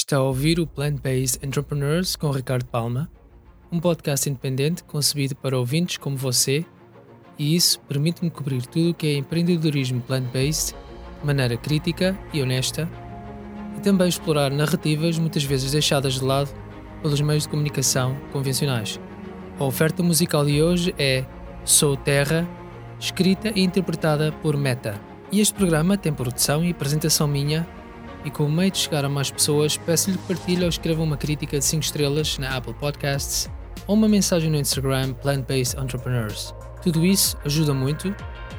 Está a ouvir o Plant-Based Entrepreneurs com Ricardo Palma, um podcast independente concebido para ouvintes como você, e isso permite-me cobrir tudo o que é empreendedorismo plant-based de maneira crítica e honesta, e também explorar narrativas muitas vezes deixadas de lado pelos meios de comunicação convencionais. A oferta musical de hoje é Sou Terra, escrita e interpretada por Meta. E este programa tem produção e apresentação minha e com o meio de chegar a mais pessoas, peço-lhe que partilhe ou escreva uma crítica de 5 estrelas na Apple Podcasts ou uma mensagem no Instagram Plant Based Entrepreneurs. Tudo isso ajuda muito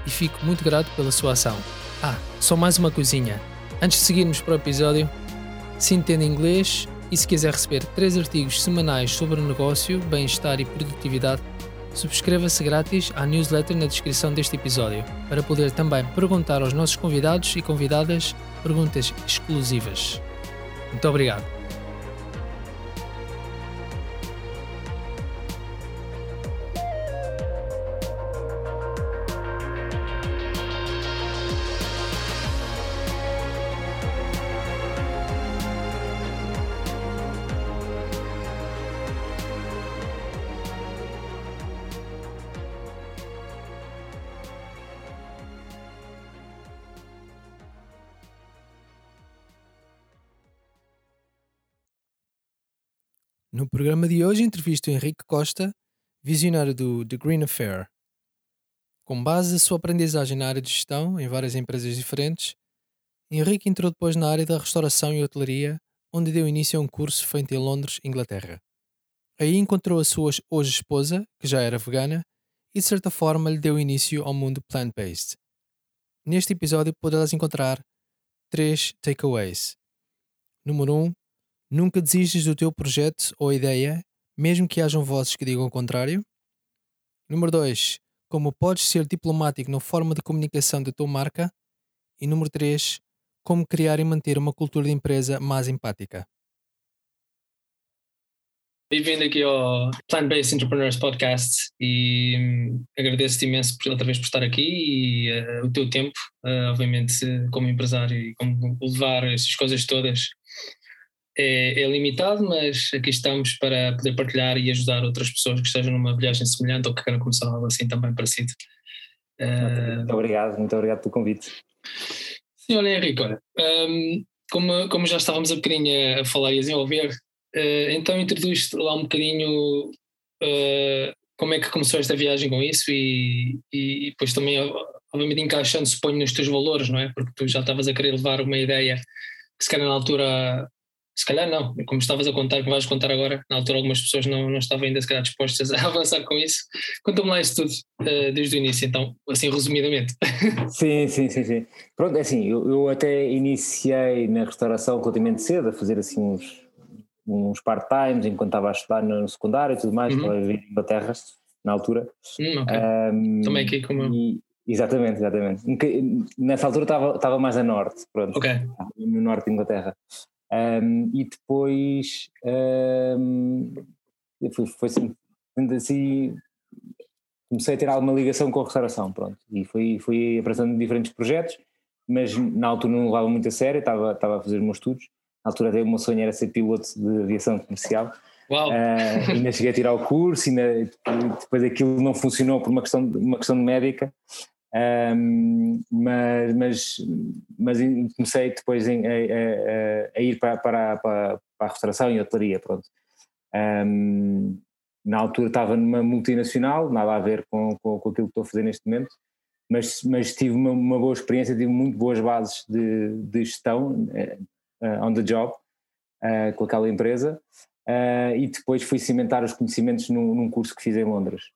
e fico muito grato pela sua ação. Ah, só mais uma coisinha. Antes de seguirmos para o episódio, se entende inglês e se quiser receber 3 artigos semanais sobre o negócio, bem-estar e produtividade, Subscreva-se grátis à newsletter na descrição deste episódio, para poder também perguntar aos nossos convidados e convidadas perguntas exclusivas. Muito obrigado. Programa de hoje entrevisto Henrique Costa, visionário do The Green Affair. Com base na sua aprendizagem na área de gestão em várias empresas diferentes, Henrique entrou depois na área da restauração e hotelaria, onde deu início a um curso feito em Londres, Inglaterra. Aí encontrou a sua hoje esposa, que já era vegana, e de certa forma lhe deu início ao mundo plant-based. Neste episódio poderás encontrar três takeaways. Número 1. Um, Nunca desistes do teu projeto ou ideia, mesmo que hajam vozes que digam o contrário. Número 2. Como podes ser diplomático na forma de comunicação da tua marca. E número 3. Como criar e manter uma cultura de empresa mais empática. Bem-vindo aqui ao Plant Based Entrepreneurs Podcast e hum, agradeço-te imenso por, outra vez por estar aqui e uh, o teu tempo, uh, obviamente, como empresário e como levar essas coisas todas é, é, limitado, mas aqui estamos para poder partilhar e ajudar outras pessoas que estejam numa viagem semelhante ou que queiram começar algo assim também parecido. Muito obrigado, muito obrigado pelo convite. Sim, olha Henrique, olha, um, como, como já estávamos a bocadinho a falar e a desenvolver, uh, então introduz lá um bocadinho uh, como é que começou esta viagem com isso e, e, e depois também, obviamente, encaixando, suponho, nos teus valores, não é? Porque tu já estavas a querer levar uma ideia que se calhar na altura se calhar não, como estavas a contar, que vais contar agora, na altura algumas pessoas não, não estavam ainda se calhar dispostas a avançar com isso. Conta-me lá isso tudo uh, desde o início, então, assim resumidamente. Sim, sim, sim, sim. Pronto, é assim, eu, eu até iniciei na restauração relativamente cedo, a fazer assim uns, uns part-times, enquanto estava a estudar no secundário e tudo mais, uhum. estava a viver em Inglaterra, na altura. Hum, okay. um, Também aqui como e, Exatamente, exatamente. Nessa altura estava, estava mais a norte, pronto. Okay. No norte de Inglaterra. Um, e depois um, foi, foi assim, assim, comecei a ter alguma ligação com a restauração, pronto, e fui, fui apresentando diferentes projetos, mas na altura não levava muito a sério, estava, estava a fazer os meus estudos, na altura até o meu sonho era ser piloto de aviação comercial, Uau. Uh, ainda cheguei a tirar o curso, ainda, depois aquilo não funcionou por uma questão, uma questão de médica, um, mas, mas, mas comecei depois em, a, a, a, ir para, para, para, a restauração e hotelaria, pronto. Um, na altura estava numa multinacional, nada a ver com, com, com, aquilo que estou a fazer neste momento, mas, mas tive uma, uma boa experiência, tive muito boas bases de, de gestão uh, on the job uh, com aquela empresa uh, e depois fui cimentar os conhecimentos num, num curso que fiz em Londres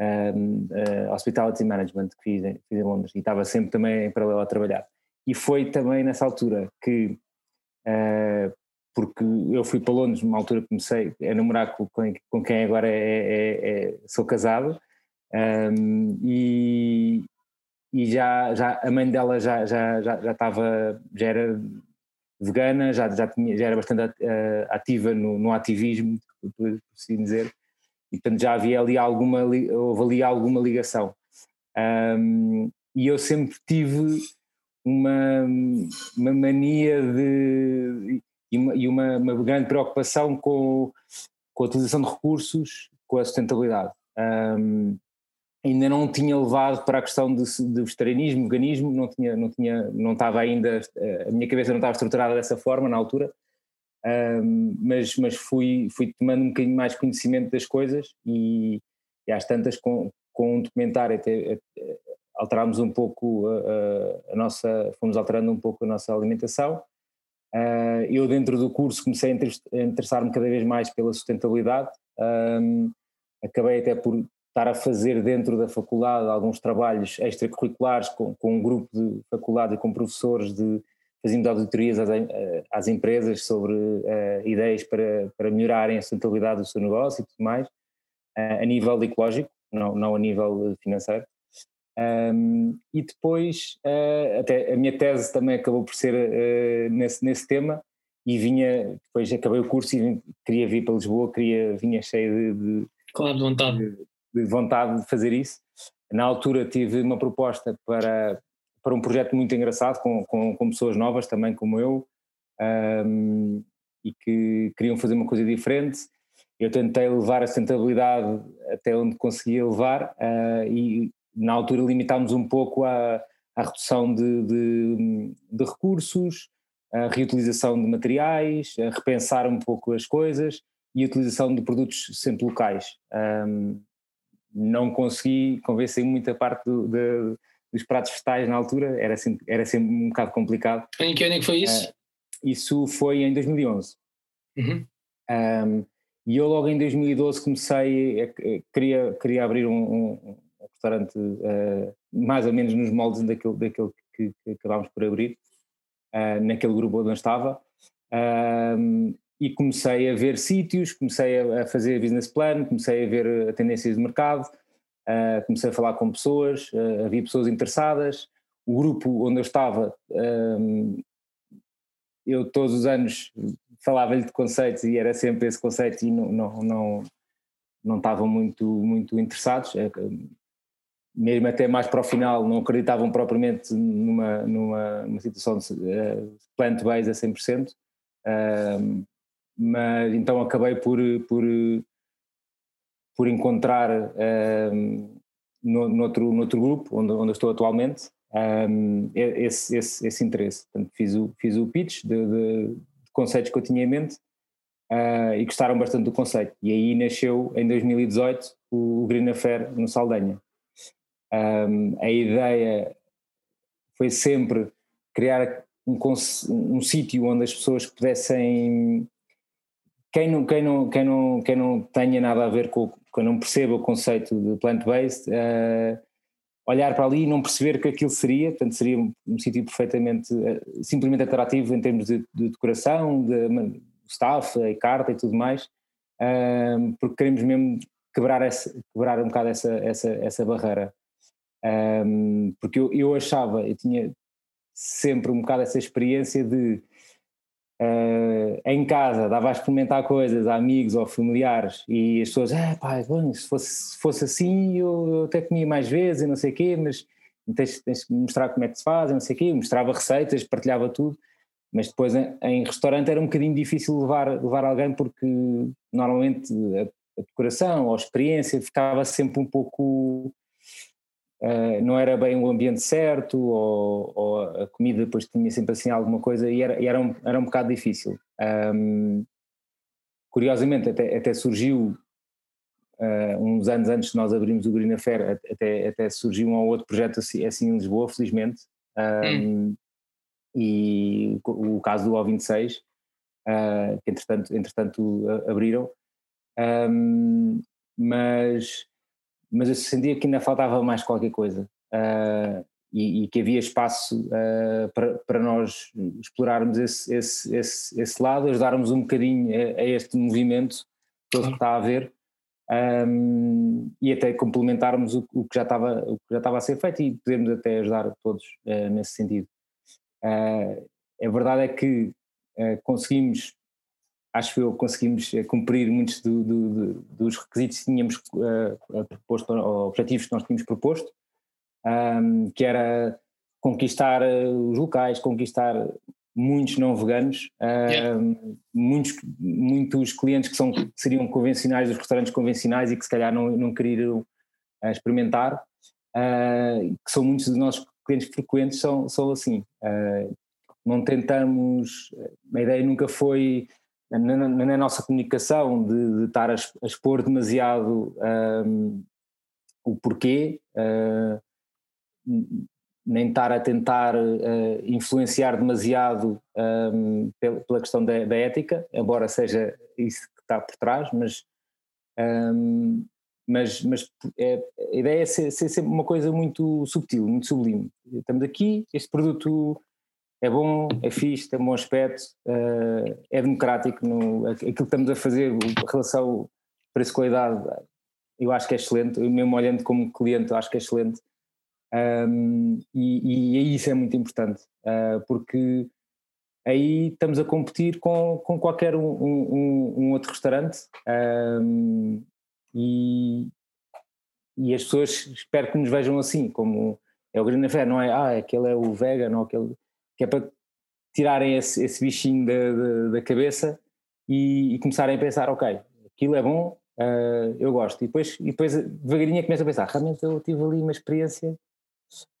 um, uh, Hospitality Management que fiz, fiz, em Londres. E estava sempre também em paralelo a trabalhar. E foi também nessa altura que, uh, porque eu fui para Londres, numa altura comecei a namorar com, com quem agora é, é, é sou casado, um, e, e já, já a mãe dela já, já, já, já estava, já era vegana, já, já, tinha, já era bastante uh, ativa no, no ativismo, por assim dizer, e portanto já havia ali alguma, houve ali alguma ligação. Um, e eu sempre tive uma, uma mania de. e uma, uma, grande preocupação com, com a utilização de recursos, com a sustentabilidade. Um, ainda não tinha levado para a questão de, de vegetarianismo, veganismo, não tinha, não tinha, não estava ainda, a minha cabeça não estava estruturada dessa forma na altura, um, mas, mas fui, fui tomando um bocadinho mais conhecimento das coisas e, e às tantas com, com um documentário até, alterámos um pouco a, a, nossa, fomos alterando um pouco a nossa alimentação. Uh, eu dentro do curso comecei a interessar-me cada vez mais pela sustentabilidade, um, acabei até por estar a fazer dentro da faculdade alguns trabalhos extracurriculares com, com um grupo de faculdade e com professores de fazíamos auditorias às, às empresas sobre uh, ideias para, para melhorarem a sustentabilidade do seu negócio e tudo mais, uh, a nível ecológico, não, não a nível financeiro. Um, e depois, uh, até a minha tese também acabou por ser nesse, nesse tema e vinha, depois acabei o curso e vim, queria vir para Lisboa, queria, vinha cheio de, de, claro, de vontade. De, de, vontade de fazer isso. Na altura tive uma proposta para, para um projeto muito engraçado com, com, com pessoas novas também como eu um, e que queriam fazer uma coisa diferente. Eu tentei levar a sustentabilidade até onde conseguia levar uh, e na altura limitámos um pouco a, a redução de, de, de, recursos, a reutilização de materiais, a repensar um pouco as coisas e a utilização de produtos sempre locais. Um, não consegui convencer muita parte do, de, dos pratos vegetais na altura, era sempre, era sempre um bocado complicado. Em que ano é que foi isso? Uh, isso foi em 2011. Uhum. Um, e eu logo em 2012 comecei, a, queria, queria abrir um, um restaurante uh, mais ou menos nos moldes daquele, daquele que, que acabámos por abrir, uh, naquele grupo onde eu estava. Uh, e comecei a ver sítios, comecei a, a, fazer business plan, comecei a ver tendências de mercado, comecei a falar com pessoas, havia pessoas interessadas. O grupo onde eu estava, eu todos os anos falava-lhe de conceitos e era sempre esse conceito e não, não, não, não estavam muito, muito interessados. É mesmo até mais para o final, não acreditavam propriamente numa, numa, numa situação de uh, plant-based a 100%, uh, mas então acabei por, por, por encontrar uh, no, no, outro, no outro grupo, onde, onde estou atualmente, um, esse, esse, esse interesse. Portanto, fiz o, fiz o pitch de, de, de conceitos que eu tinha em mente uh, e gostaram bastante do conceito. E aí nasceu, em 2018, o, o Green Affair no Saldanha. Um, a ideia foi sempre criar um, um sítio onde as pessoas pudessem quem não, quem, não, quem, não, quem não tenha nada a ver com, quem não perceba o conceito de plant-based, uh, olhar para ali e não perceber que aquilo seria, portanto seria um, um sítio perfeitamente, uh, simplesmente atrativo em termos de, de decoração, de, staff, e carta e tudo mais, uh, porque queremos mesmo quebrar, essa, quebrar um bocado essa, essa, essa barreira. Um, porque eu, eu achava, eu tinha sempre um bocado essa experiência de uh, em casa dava a experimentar coisas a amigos ou familiares e as pessoas, ah pá, bom, se fosse, se fosse assim eu, eu, até comia mais vezes e não sei o quê, mas tens, que mostrar como é que se faz, não sei o quê, mostrava receitas, partilhava tudo, mas depois em, em, restaurante era um bocadinho difícil levar, levar alguém porque normalmente a, a decoração ou a experiência ficava sempre um pouco Uh, não era bem o ambiente certo, ou, ou, a comida depois tinha sempre assim alguma coisa, e era, e era, um, era um bocado difícil. Um, curiosamente, até, até surgiu, uh, uns anos antes de nós abrirmos o Green Affair, até, até surgiu um ou outro projeto assim, assim em Lisboa, felizmente, um, hum. e o, o, caso do O26, uh, ah, que entretanto, entretanto abriram, um, mas mas eu sentia que ainda faltava mais qualquer coisa uh, e, e, que havia espaço uh, para, para nós explorarmos esse, esse, esse, esse lado, ajudarmos um bocadinho a, a este movimento todo que está a haver um, e até complementarmos o, o, que já estava, o que já estava a ser feito e podemos até ajudar todos uh, nesse sentido. a verdade é que conseguimos acho eu, conseguimos eh, cumprir muitos do, do, dos requisitos que tínhamos uh, proposto, ou objetivos que nós tínhamos proposto, um, que era conquistar os locais, conquistar muitos não veganos, yeah. muitos, muitos clientes que, são, que seriam convencionais dos restaurantes convencionais e que se calhar não, não queriam uh, experimentar, uh, que são muitos dos nossos clientes frequentes, são, são assim. Uh, não tentamos, a ideia nunca foi, na, na, na nossa comunicação, de, de, estar a, expor demasiado um, o porquê nem estar a tentar uh, influenciar demasiado um, pela questão da, da, ética, embora seja isso que está por trás, mas, um, mas, mas é, a ideia é ser, ser, sempre uma coisa muito subtil, muito sublime. Estamos aqui, este produto é bom, é fixe, tem um bom aspecto, uh, é democrático, no, aquilo que estamos a fazer, a relação preço-qualidade, eu acho que é excelente, eu mesmo olhando como cliente, acho que é excelente. Um, e, e isso é muito importante, uh, porque aí estamos a competir com, com qualquer um, um, um outro restaurante um, e, e as pessoas espero que nos vejam assim, como é o Green Affair, não é? Ah, aquele é o vegan, ou aquele que é para tirarem esse, esse bichinho da, da, da cabeça e, e, começarem a pensar, ok, aquilo é bom, uh, eu gosto. E depois, e depois devagarinho começam a pensar, realmente eu tive ali uma experiência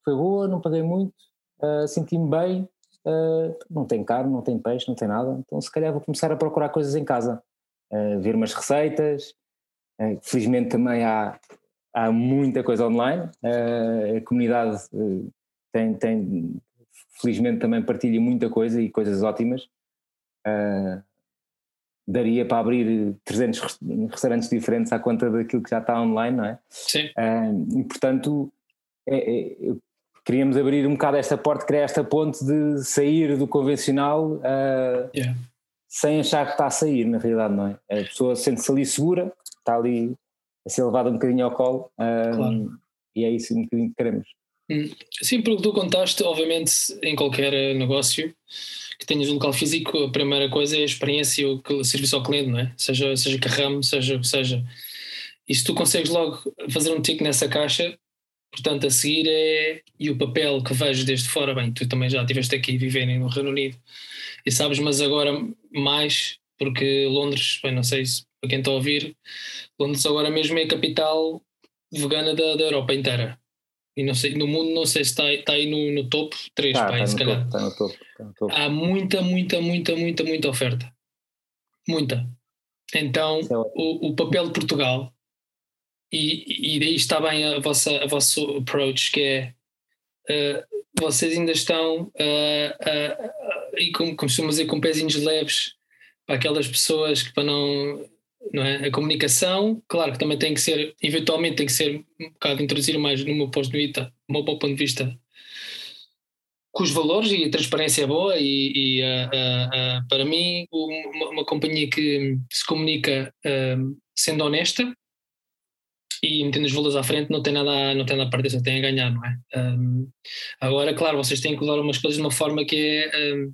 foi boa, não paguei muito, uh, senti-me bem, uh, não tem carne, não tem peixe, não tem nada, então se calhar vou começar a procurar coisas em casa, ver umas receitas, felizmente também há, há muita coisa online, a comunidade tem, tem, felizmente também partilha muita coisa e coisas ótimas, daria para abrir 300 restaurantes diferentes à conta daquilo que já está online, não é? Sim. e portanto, é, é, queríamos abrir um bocado esta porta, criar esta ponte de sair do convencional uh, yeah. sem achar que está a sair, na realidade, não é? A pessoa sente-se ali segura, está ali a ser levada um bocadinho ao colo uh, claro. e é isso um bocadinho que queremos. Hum. Sim, porque tu contaste, obviamente, em qualquer negócio que tenhas um local físico, a primeira coisa é a experiência, o serviço ao cliente, não é? Seja, seja que ramo, seja o que seja. E se tu consegues logo fazer um tique nessa caixa, Portanto, a seguir é. E o papel que vejo desde fora, bem, tu também já estiveste aqui viver no Reino Unido e sabes, mas agora mais, porque Londres, bem, não sei se para quem está a ouvir, Londres agora mesmo é a capital vegana da, da Europa inteira. E não sei, no mundo não sei se está, está aí no, no topo 3, tá, pá, tá se calhar. Topo, está no topo, está no topo. Há muita, muita, muita, muita, muita oferta. Muita. Então, é o, o papel de Portugal e, e daí está bem a vossa, a vosso approach, que é uh, vocês ainda estão, uh, uh, e como costumamos dizer, com pezinhos leves para aquelas pessoas que para não é? A comunicação, claro que também tem que ser, eventualmente tem que ser um bocado introduzir mais no meu ponto de vista, meu ponto de vista com os valores e a transparência é boa e, e uh, uh, uh, para mim uma, uma, companhia que se comunica sendo honesta e metendo os valores à frente não tem nada a, não tem nada a perder, só tem a ganhar, não é? Um, agora, claro, vocês têm que levar umas coisas de uma forma que é. Um,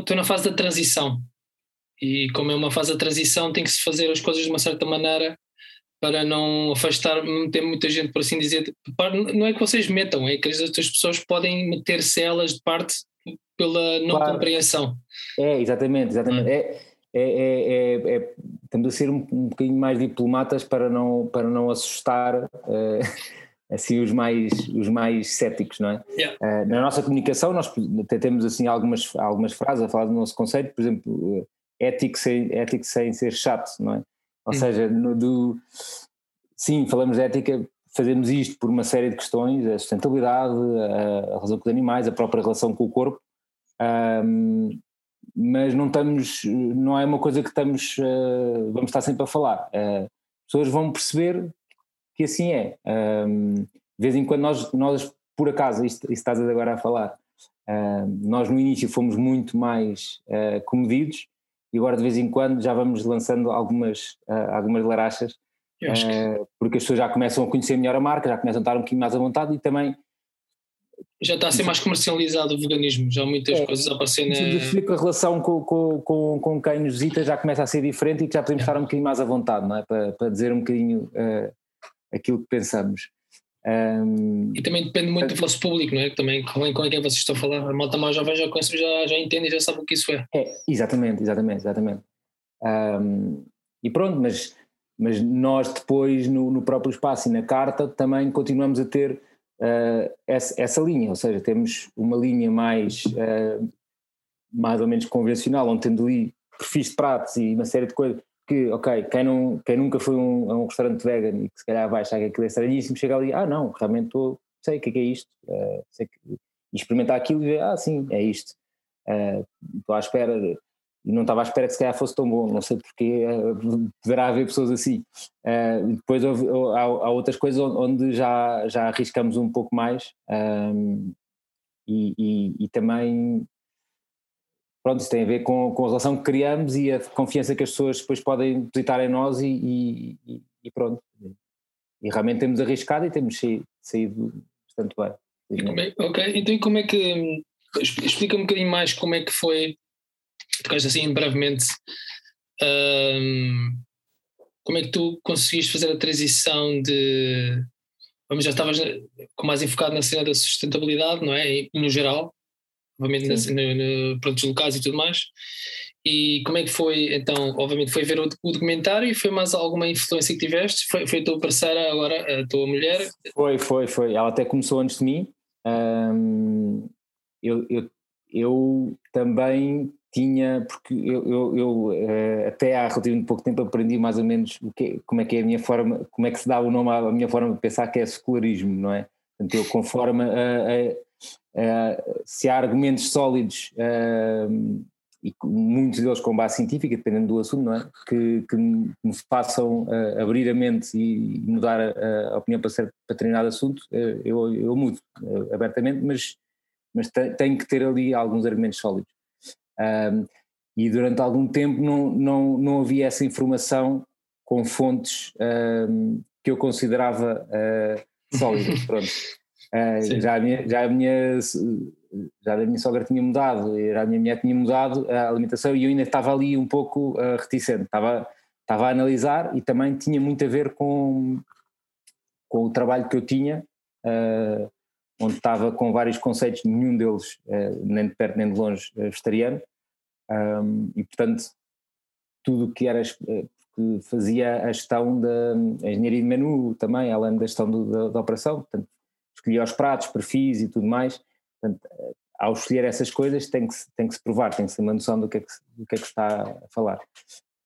estão na fase da transição. E como é uma fase da transição, tem que se fazer as coisas de uma certa maneira para não afastar, meter muita gente, por assim dizer. Não é que vocês metam, é que as outras pessoas podem meter-se elas de parte pela não claro. compreensão. É, exatamente, exatamente. Hum. É é, é, é, é, estamos a ser um, um bocadinho mais diplomatas para não, para não assustar uh, assim os mais, os mais céticos, não é? Yeah. Uh, na nossa comunicação nós até temos assim algumas, algumas frases a falar do nosso conceito, por exemplo, uh, ético sem, ético sem ser chato, não é? Ou hum. seja, no, do, sim, falamos de ética, fazemos isto por uma série de questões, a sustentabilidade, a, a relação com os animais, a própria relação com o corpo, um, mas não estamos, não é uma coisa que estamos, uh, vamos estar sempre a falar. Uh, pessoas vão perceber que assim é. Um, de vez em quando nós, nós por acaso, isto, isto estás agora a falar, uh, nós no início fomos muito mais uh, comedidos e agora de vez em quando já vamos lançando algumas, algumas larachas, porque as pessoas já começam a conhecer melhor a marca, já começam a estar um bocadinho mais à vontade e também já está a ser mais comercializado o veganismo, já há muitas é, coisas a aparecer na. que a relação com, com, com, com, quem nos visita já começa a ser diferente e que já podemos é. estar um bocadinho mais à vontade, não é? Para, para dizer um bocadinho uh, aquilo que pensamos. Um, e também depende muito do vosso público, não é? Também com, com quem vocês estão a falar. A malta mais jovem já conhece, já, já entende e já sabe o que isso é. é exatamente, exatamente, exatamente. Um, e pronto, mas, mas nós depois no, no, próprio espaço e na carta também continuamos a ter uh, essa, essa, linha, ou seja, temos uma linha mais, uh, mais ou menos convencional, onde temos ali perfis de pratos e uma série de coisas que, ok, quem, não, quem nunca foi um, a um restaurante vegan e que se calhar vai achar que aquilo é estranhíssimo, chega ali, ah não, realmente estou, sei o que é, que é isto, uh, sei que, e experimentar aquilo e ver, ah sim, é isto, estou uh, à espera, não estava à espera que se calhar fosse tão bom, não sei porque uh, poderá haver pessoas assim. Uh, depois houve, há, há, outras coisas onde já, já arriscamos um pouco mais um, e, e, e, também pronto, isso tem a ver com, com a relação que criamos e a confiança que as pessoas depois podem depositar em nós e, e, e pronto. E realmente temos arriscado e temos saído, bastante bem. É, ok, então como é que explica um bocadinho mais como é que foi, tocaste assim brevemente, um, como é que tu conseguiste fazer a transição de vamos, já estavas com mais enfocado na cena da sustentabilidade, não é? E, no geral, obviamente no, no, produtos locais e tudo mais. E como é que foi, então, obviamente foi ver o, o documentário e foi mais alguma influência que tiveste? Foi, foi a tua parceira agora, a tua mulher? Foi, foi, foi. Ela até começou antes de mim. Eu, eu, eu também tinha, porque eu, eu, eu, eh, até há relativamente pouco tempo aprendi mais ou menos o que, como é que é a minha forma, como é que se dá o nome à minha forma de pensar que é secularismo, não é? Portanto, eu conforme a, a, Uh, se há argumentos sólidos uh, e muitos deles com base científica, dependendo do assunto, não é? que, que me façam uh, abrir a mente e mudar a, a opinião para, ser, para determinado assunto, eu, eu mudo abertamente, mas, mas tenho que ter ali alguns argumentos sólidos. e durante algum tempo não, não, não havia essa informação com fontes que eu considerava sólidas. Pronto. Uh, já, a minha, já, a minha, já a minha sogra tinha mudado, já a minha mulher tinha mudado a alimentação e eu ainda estava ali um pouco uh, reticente, estava, estava a analisar e também tinha muito a ver com, com o trabalho que eu tinha, uh, onde estava com vários conceitos, nenhum deles, nem de perto nem de longe, vegetariano, um, e portanto tudo o que era que fazia a gestão da engenharia de menu também, além da gestão do, da, da operação, portanto escolher os pratos, perfis e tudo mais. Portanto, ao escolher essas coisas tem que, tem que se provar, tem que se ter uma noção do que é que, do que, é que está a falar.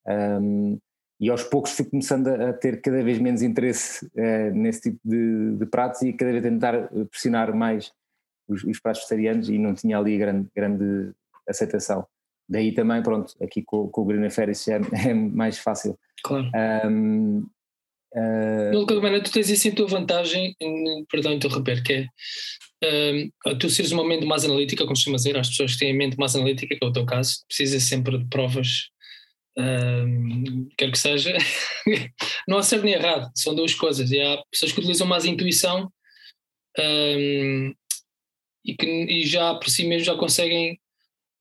Um, e aos poucos fui começando a, ter cada vez menos interesse uh, nesse tipo de, de, pratos e cada vez tentar pressionar mais os, os, pratos vegetarianos e não tinha ali grande, grande aceitação. Daí também, pronto, aqui com, com o Green Affairs é, é mais fácil. Claro. Um, De qualquer maneira, tu tens isso em tua vantagem, perdão interromper, que é uh, tu seres uma mente mais analítica, como costuma dizer, as pessoas que têm a mente mais analítica, que é o teu caso, precisa sempre de provas, uh, quer que seja, não há certo nem errado, são duas coisas. E há pessoas que utilizam mais intuição um, e que e já por si mesmo já conseguem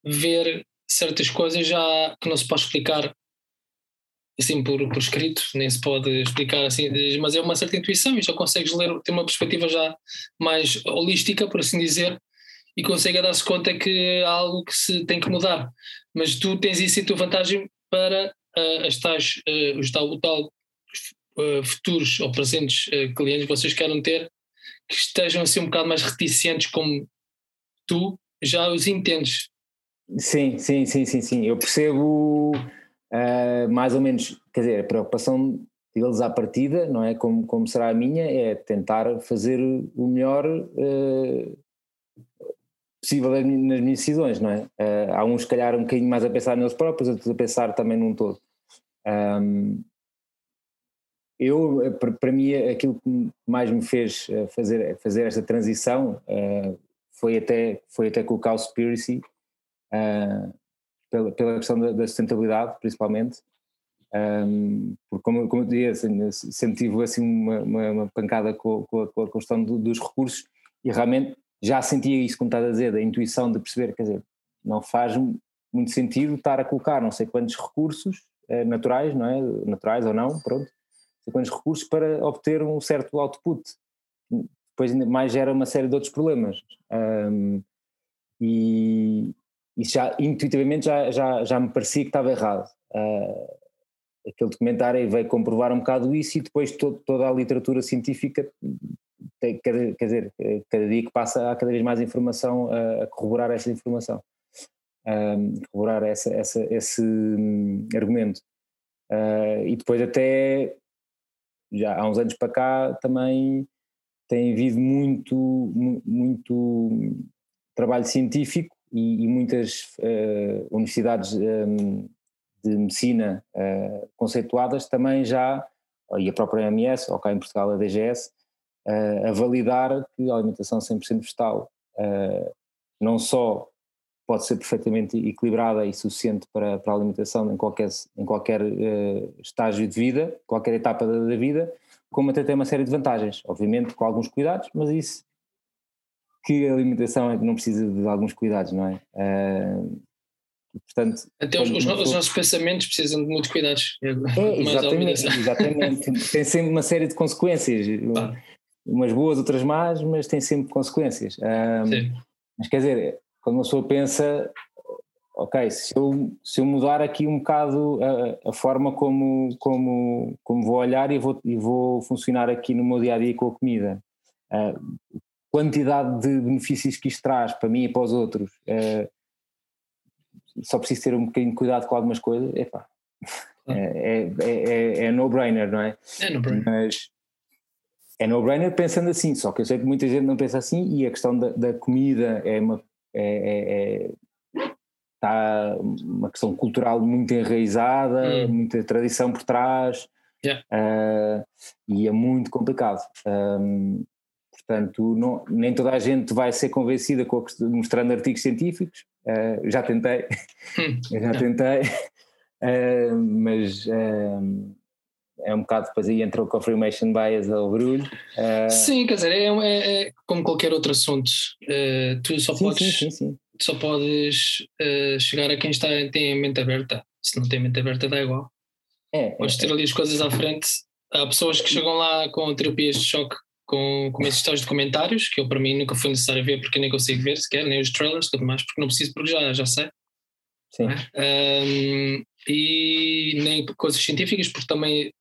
ver certas coisas já que não se pode explicar assim por, por escrito, nem se pode explicar assim, mas é uma certa intuição e já consegues ler, ter uma perspectiva já mais holística, por assim dizer, e consegue dar-se conta que há algo que se tem que mudar. Mas tu tens isso em tua vantagem para uh, as tais, uh, os tal, tal uh, futuros ou presentes clientes que vocês querem ter, que estejam assim um bocado mais reticentes como tu, já os entendes. Sim, sim, sim, sim, sim. Eu percebo uh, mais ou menos, quer dizer, a preocupação deles à partida, não é? Como, como será a minha, é tentar fazer o melhor uh, possível nas minhas decisões, não é? Uh, há uns, se calhar, um bocadinho mais a pensar neles próprios, outros a pensar também num todo. Um, eu, para mim, aquilo que mais me fez fazer, fazer esta transição uh, foi, até, foi até com o Cowspiracy, uh, pela, pela questão da, da sustentabilidade, principalmente. Um, porque, como, como eu dizia, assim, sempre tive assim, uma, uma, uma pancada com, com, a, com, a, questão do, dos recursos e realmente já sentia isso, como estás a dizer, da intuição de perceber, quer dizer, não faz muito sentido estar a colocar não sei quantos recursos eh, naturais, não é? Naturais ou não, pronto, não sei quantos recursos para obter um certo output. depois mais gera uma série de outros problemas. Um, e isso já intuitivamente já, já, já me parecia que estava errado. Uh, aquele documentário veio comprovar um bocado isso e depois to, toda a literatura científica tem, quer, quer, dizer, cada dia que passa há cada vez mais informação a, a corroborar essa informação, corroborar essa, essa, esse um, argumento. Uh, e depois até já há uns anos para cá também tem havido muito, muito trabalho científico e, e muitas uh, universidades um, de medicina uh, conceituadas também já, e a própria MS, ou cá em Portugal a DGS, uh, a validar que a alimentação 100% vegetal não só pode ser perfeitamente equilibrada e suficiente para, para a alimentação em qualquer, em qualquer estágio de vida, qualquer etapa da, da vida, como até tem uma série de vantagens, obviamente com alguns cuidados, mas isso que a alimentação é que não precisa de alguns cuidados, não é? Uh, portanto, Até os, os, os, nossos pensamentos precisam de muitos cuidados. É, exatamente, exatamente. tem sempre uma série de consequências, ah. umas boas, outras más, mas tem sempre consequências. Um, mas quer dizer, quando uma pessoa pensa, ok, se eu, se eu mudar aqui um bocado a, a, forma como, como, como vou olhar e vou, e vou funcionar aqui no meu dia a dia com a comida, uh, quantidade de benefícios que isto traz para mim e para os outros, uh, só preciso ter um bocadinho de cuidado com algumas coisas, epá, é, é, é, é no-brainer, não é? É no-brainer. Mas é no-brainer pensando assim, só que eu sei que muita gente não pensa assim e a questão da, da comida é uma. É, está uma questão cultural muito enraizada, hum. muita tradição por trás, yeah. uh, e é muito complicado. Um, Portanto, não, nem toda a gente vai ser convencida com a, mostrando artigos científicos. Uh, já tentei, hum. já tentei, uh, mas uh, é um bocado depois aí entra o confirmation bias ao barulho. Sim, quer dizer, é, é, é, como qualquer outro assunto. tu só sim, podes, sim, sim, Só podes chegar a quem está, tem a mente aberta. Se não tem a mente aberta, dá igual. É, podes é, ter ali as coisas à frente. Há pessoas que chegam lá com terapias de choque com, com esses tais documentários, que eu para mim nunca foi necessário ver porque nem consigo ver sequer, nem os trailers tudo mais, porque não preciso, porque já, já sei. Sim. É? Um, e nem coisas científicas, porque também,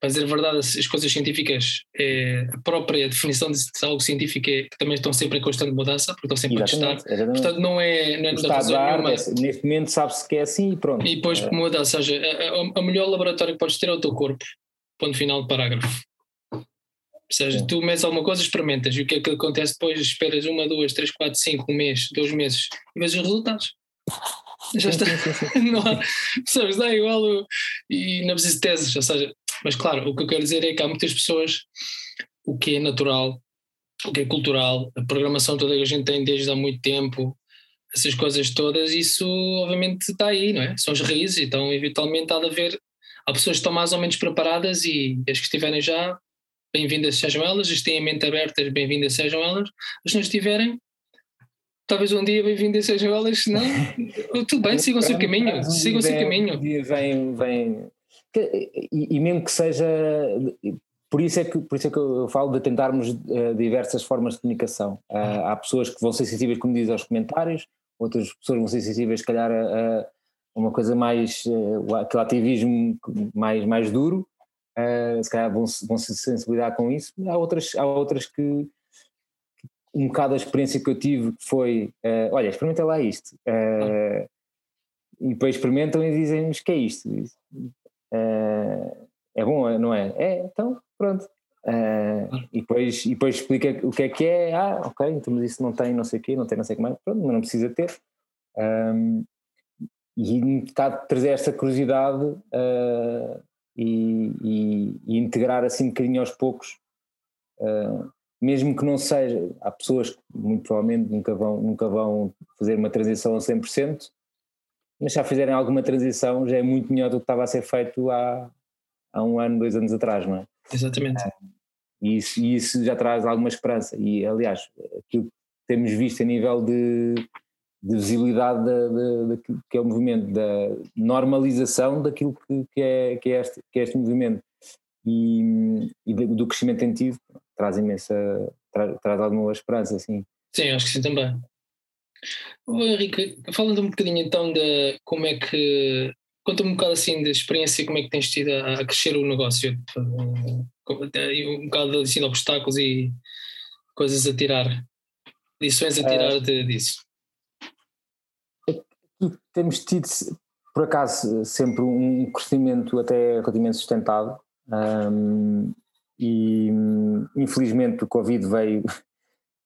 para dizer a verdade, as coisas científicas, é, a própria definição de algo científico é que também estão sempre em constante mudança, porque estão sempre exatamente, a testar. Exatamente. Portanto, não é. Não é Está a dar, é, neste momento sabe-se que é assim e pronto. E depois é. muda, ou seja, a, a melhor laboratório que podes ter é o teu corpo. Ponto final de parágrafo. Ou seja, tu metes alguma coisa, experimentas e o que é que acontece depois? Esperas uma, duas, três, quatro, cinco, um mês, dois meses e vês os resultados. Já está. não há, sabes, dá igual o, e não precisa de teses. Ou seja, mas claro, o que eu quero dizer é que há muitas pessoas, o que é natural, o que é cultural, a programação toda que a gente tem desde há muito tempo, essas coisas todas, isso obviamente está aí, não é? São as raízes, então eventualmente há de haver. Há pessoas que estão mais ou menos preparadas e as que estiverem já bem-vindas sejam elas, as têm a mente aberta, bem-vindas sejam elas, as não estiverem, talvez um dia bem-vindas sejam elas, se não, tudo bem, sigam o seu caminho, sigam o seu caminho. Um dia vem, vem, e, e mesmo que seja, por isso, é que, por isso é que eu falo de tentarmos uh, diversas formas de comunicação. Uh, há pessoas que vão ser sensíveis, como diz, aos comentários, outras pessoas vão ser sensíveis, se calhar, a, a uma coisa mais, uh, aquele ativismo mais, mais duro, uh, se calhar vão, vão se sensibilizar com isso. Há outras, há outras que, um bocado a experiência que eu tive foi, uh, olha, experimenta lá isto. Uh, e depois experimentam e dizem-nos que é isto. Uh, é bom, não é? É, então pronto. e, depois, e depois explica o que é que é, ah, ok, então mas isso não tem não sei o quê, não tem não sei o que mais, pronto, mas não precisa ter. Um, e um bocado trazer esta curiosidade e, e, e, integrar assim um bocadinho aos poucos, uh, mesmo que não seja, há pessoas que muito provavelmente nunca vão, nunca vão fazer uma transição a 100%, mas já fizerem alguma transição já é muito melhor do que estava a ser feito há, há um ano, dois anos atrás, não é? Exatamente. Uh, e isso, isso já traz alguma esperança. E aliás, aquilo que temos visto a nível de de visibilidade da, que é o movimento, da normalização daquilo que, que, é, que, é, este, que é este movimento e, e do crescimento tem tido, traz imensa, traz, traz alguma esperança, sim. Sim, acho que sim também. Henrique, falando um bocadinho então de como é que conta-me um bocado assim da experiência, como é que tens tido a, a crescer o negócio, um, um bocado de obstáculos e coisas a tirar, lições a tirar uh, de, disso. Temos tido, por acaso, sempre um crescimento até relativamente sustentado um, e infelizmente o Covid veio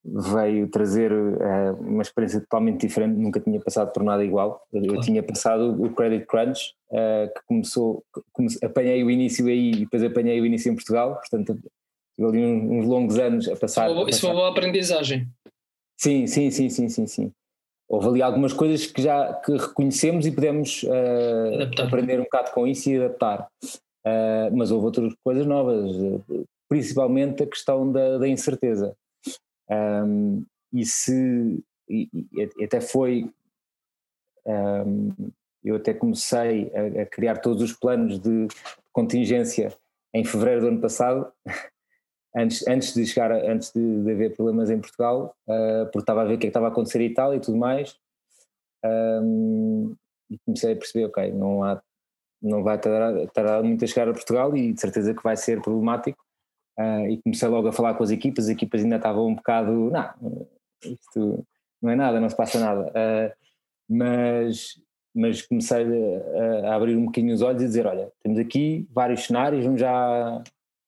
veio trazer uh, uma experiência totalmente diferente, nunca tinha passado por nada igual. Eu, claro. tinha passado o Credit Crunch, uh, que começou, comece, apanhei o início aí e depois apanhei o início em Portugal, portanto, tive ali uns, uns longos anos a passar. Isso, foi, foi uma boa aprendizagem. Sim, sim, sim, sim, sim, sim. Houve ali algumas coisas que já que reconhecemos e podemos uh, aprender um bocado com isso e adaptar. mas houve outras coisas novas, principalmente a questão da, da incerteza. Um, e se e, e até foi um, eu até comecei a, a, criar todos os planos de contingência em fevereiro do ano passado antes, antes de chegar antes de, de haver problemas em Portugal uh, porque estava a ver o que, é que estava a acontecer em Itália e tudo mais um, e comecei a perceber ok não há não vai tardar, tardar muito a chegar a Portugal e de certeza que vai ser problemático Uh, e comecei logo a falar com as equipas, as equipas ainda estavam um bocado, não, isto não é nada, não se passa nada, uh, mas, mas comecei a, a, abrir um bocadinho os olhos e dizer, olha, temos aqui vários cenários, vamos já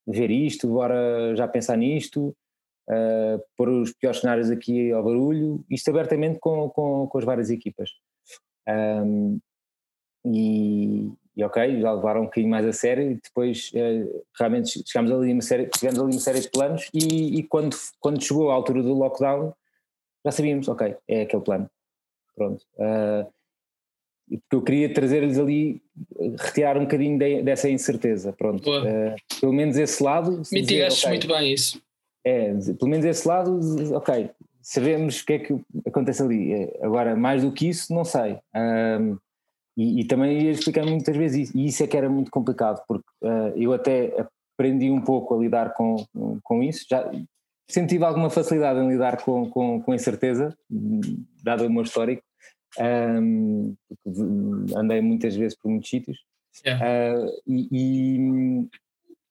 ver isto, bora já pensar nisto, uh, pôr os piores cenários aqui ao barulho, isto abertamente com, com, com as várias equipas. Um, e, e ok, já levaram um bocadinho mais a sério e depois eh, realmente chegámos ali uma série, chegamos ali uma série de planos e, e, quando, quando chegou a altura do lockdown já sabíamos, ok, é aquele plano, pronto. Uh, porque eu queria trazer-lhes ali, retirar um bocadinho de, dessa incerteza, pronto. Uh, pelo menos esse lado. Mitigastes okay, muito bem isso. É, pelo menos esse lado, ok, sabemos o que é que acontece ali. É, agora, mais do que isso, não sei. Um, e, e, também ia explicar muitas vezes isso, e isso é que era muito complicado, porque uh, eu até aprendi um pouco a lidar com, com isso, já sempre tive alguma facilidade em lidar com, com, com incerteza, dado o meu histórico, um, andei muitas vezes por muitos sítios, yeah. uh, e, e,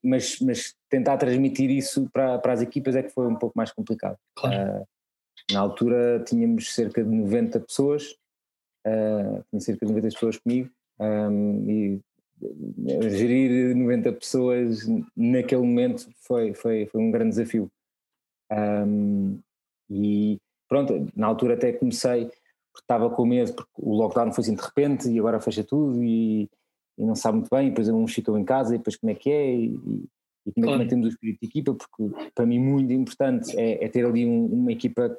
mas, mas tentar transmitir isso para, para as equipas é que foi um pouco mais complicado. Claro. Uh, na altura tínhamos cerca de 90 pessoas, uh, tinha cerca de 90 pessoas comigo um, e eh, gerir 90 pessoas naquele momento foi, foi, foi um grande desafio. Um, e pronto, na altura até comecei, porque estava com medo, porque o lockdown foi assim de repente e agora fecha tudo e, e não sabe muito bem, e depois uns ficam em casa e depois como é que é e, e como é que mantemos o espírito de equipa, porque para mim muito importante é, é ter ali um, uma equipa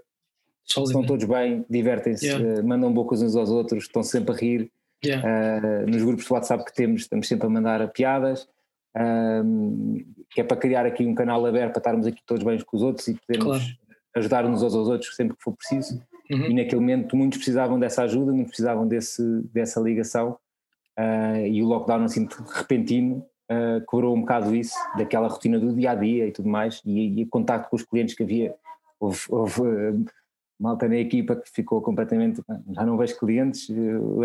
Estão todos bem, divertem-se, yeah. uh, mandam bocas uns aos outros, estão sempre a rir. Yeah. Uh, nos grupos de WhatsApp que temos, estamos sempre a mandar piadas, uh, que é para criar aqui um canal aberto para estarmos aqui todos bem uns com os outros e podermos claro. ajudar uns aos outros sempre que for preciso. Uhum. E naquele momento muitos precisavam dessa ajuda, muitos precisavam desse, dessa ligação. Uh, e o lockdown assim repentino uh, quebrou um bocado isso, daquela rotina do dia a dia e tudo mais, e, e contacto com os clientes que havia. Houve, houve malta na equipa que ficou completamente. Já não vejo clientes,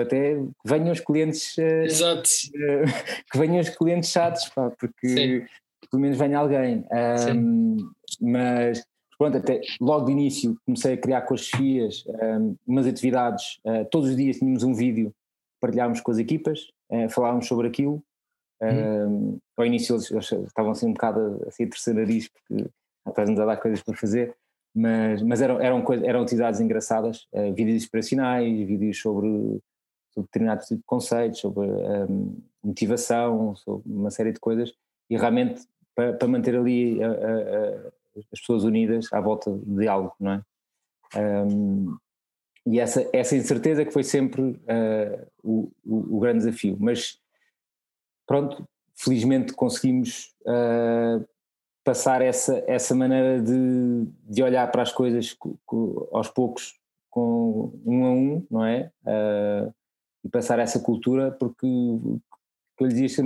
até que venham os clientes. Exato. Que venham os clientes chatos, pá, porque Sim. pelo menos venha alguém. Mas pronto, até logo de início comecei a criar com as FIAs um, umas atividades. Uh, todos os dias tínhamos um vídeo, partilhávamos com as equipas, uh, falávamos sobre aquilo. Uhum. Um, ao início eles, eles, estavam assim um bocado assim a terceiro nariz, porque estás-nos a dar coisas para fazer mas, mas eram, eram, eram atividades engraçadas, uh, vídeos inspiracionais, vídeos sobre, sobre determinados tipo de conceitos, sobre um, ehm, motivação, sobre uma série de coisas, e realmente para, para manter ali a, a, a, as pessoas unidas à volta de algo, não é? Um, e essa, essa incerteza que foi sempre uh, o, o, grande desafio, mas pronto, felizmente conseguimos uh, passar essa, essa maneira de, de olhar para as coisas aos poucos com um a um, não é? Uh, e passar essa cultura, porque o que lhe dizia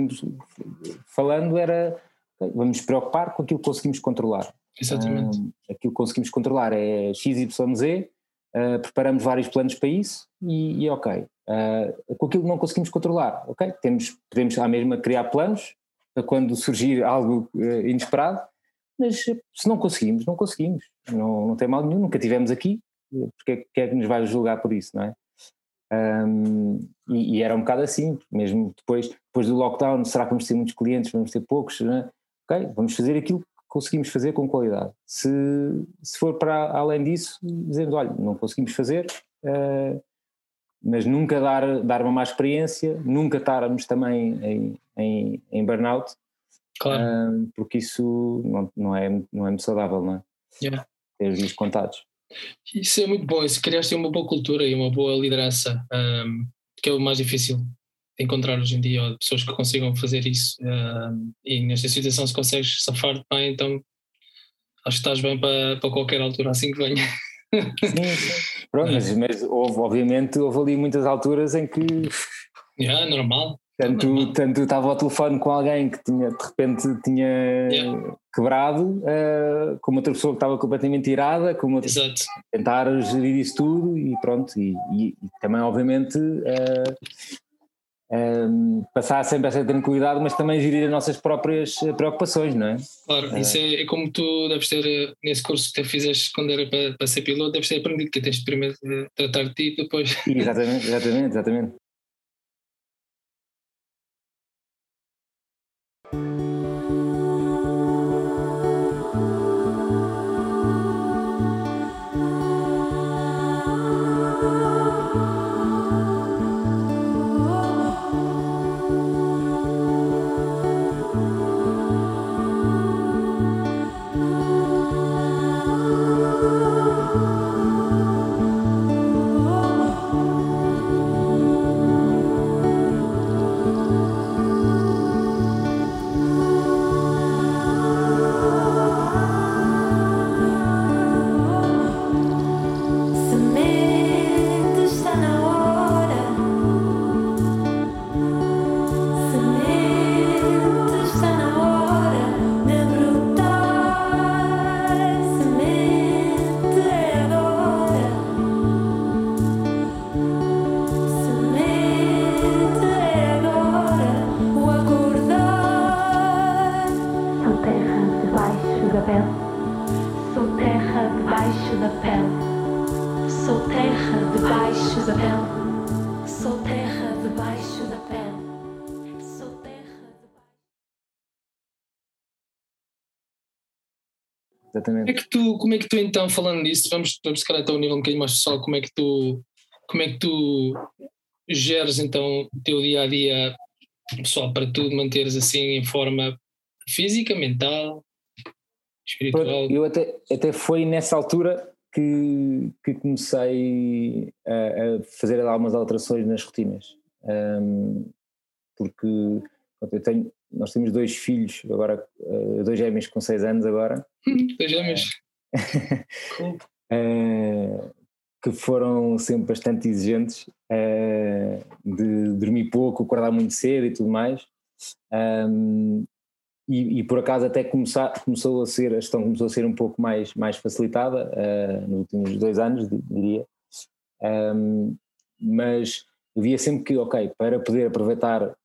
falando era vamos nos preocupar com aquilo que conseguimos controlar. Exatamente. Aquilo que conseguimos controlar é XYZ, uh, preparamos vários planos para isso e, e ok. Uh, com aquilo que não conseguimos controlar, ok? Temos, podemos à mesma criar planos para quando surgir algo uh, inesperado, mas se não conseguimos, não conseguimos. Não, não tem mal nenhum, nunca tivemos aqui, porque é que nos vai julgar por isso, não é? Um, e, e, era um bocado assim, mesmo depois, depois do lockdown, será que vamos ter muitos clientes, vamos ter poucos? É? Ok, vamos fazer aquilo que conseguimos fazer com qualidade. Se, se for para além disso, dizemos, olha, não conseguimos fazer, uh, mas nunca dar, dar uma má experiência, nunca estarmos também em, em, em burnout, claro. uh, porque isso não, não, é, não é muito saudável, não é? Yeah. Ter os dias contados. Isso é muito bom, isso criaste uma boa cultura e uma boa liderança, um, que é o mais difícil encontrar hoje em dia, pessoas que consigam fazer isso. Um, e nesta situação, se consegues safar bem, então acho que estás bem para, para qualquer altura, assim que venha. Sim, sim. Pronto, mas, mas houve, obviamente, houve ali muitas alturas em que. Yeah, normal. Tanto, tanto estava ao telefone com alguém que tinha, de repente tinha yeah. quebrado, uh, com outra pessoa que estava completamente irada, com outra, Exato. tentar gerir isso tudo e pronto. E, e, e também, obviamente, uh, um, eh, passar sempre essa tranquilidade, mas também gerir as nossas próprias preocupações, não é? Claro, uh, isso é, é, como tu deves ter, nesse curso que tu fizeste quando era para, para ser piloto, deves ter aprendido que tens de primeiro tratar de ti e depois. Exatamente, exatamente, exatamente. Exatamente. Como é que tu, como é que tu então, falando nisso, vamos, vamos se calhar até um nível um bocadinho mais pessoal, como é que tu, como é que tu geres então o teu dia a dia pessoal para tu manteres assim em forma física, mental, espiritual? Eu até, até foi nessa altura que, que comecei a, a fazer algumas alterações nas rotinas. Um, porque eu tenho, nós temos dois filhos, agora uh, dois gêmeos com seis anos agora. dois gêmeos. uh, que foram sempre bastante exigentes uh, de dormir pouco, acordar muito cedo e tudo mais. Um, e, e, por acaso até começar, começou a ser, a gestão começou a ser um pouco mais, mais facilitada nos últimos dois anos, diria. Um, mas via sempre que, ok, para poder aproveitar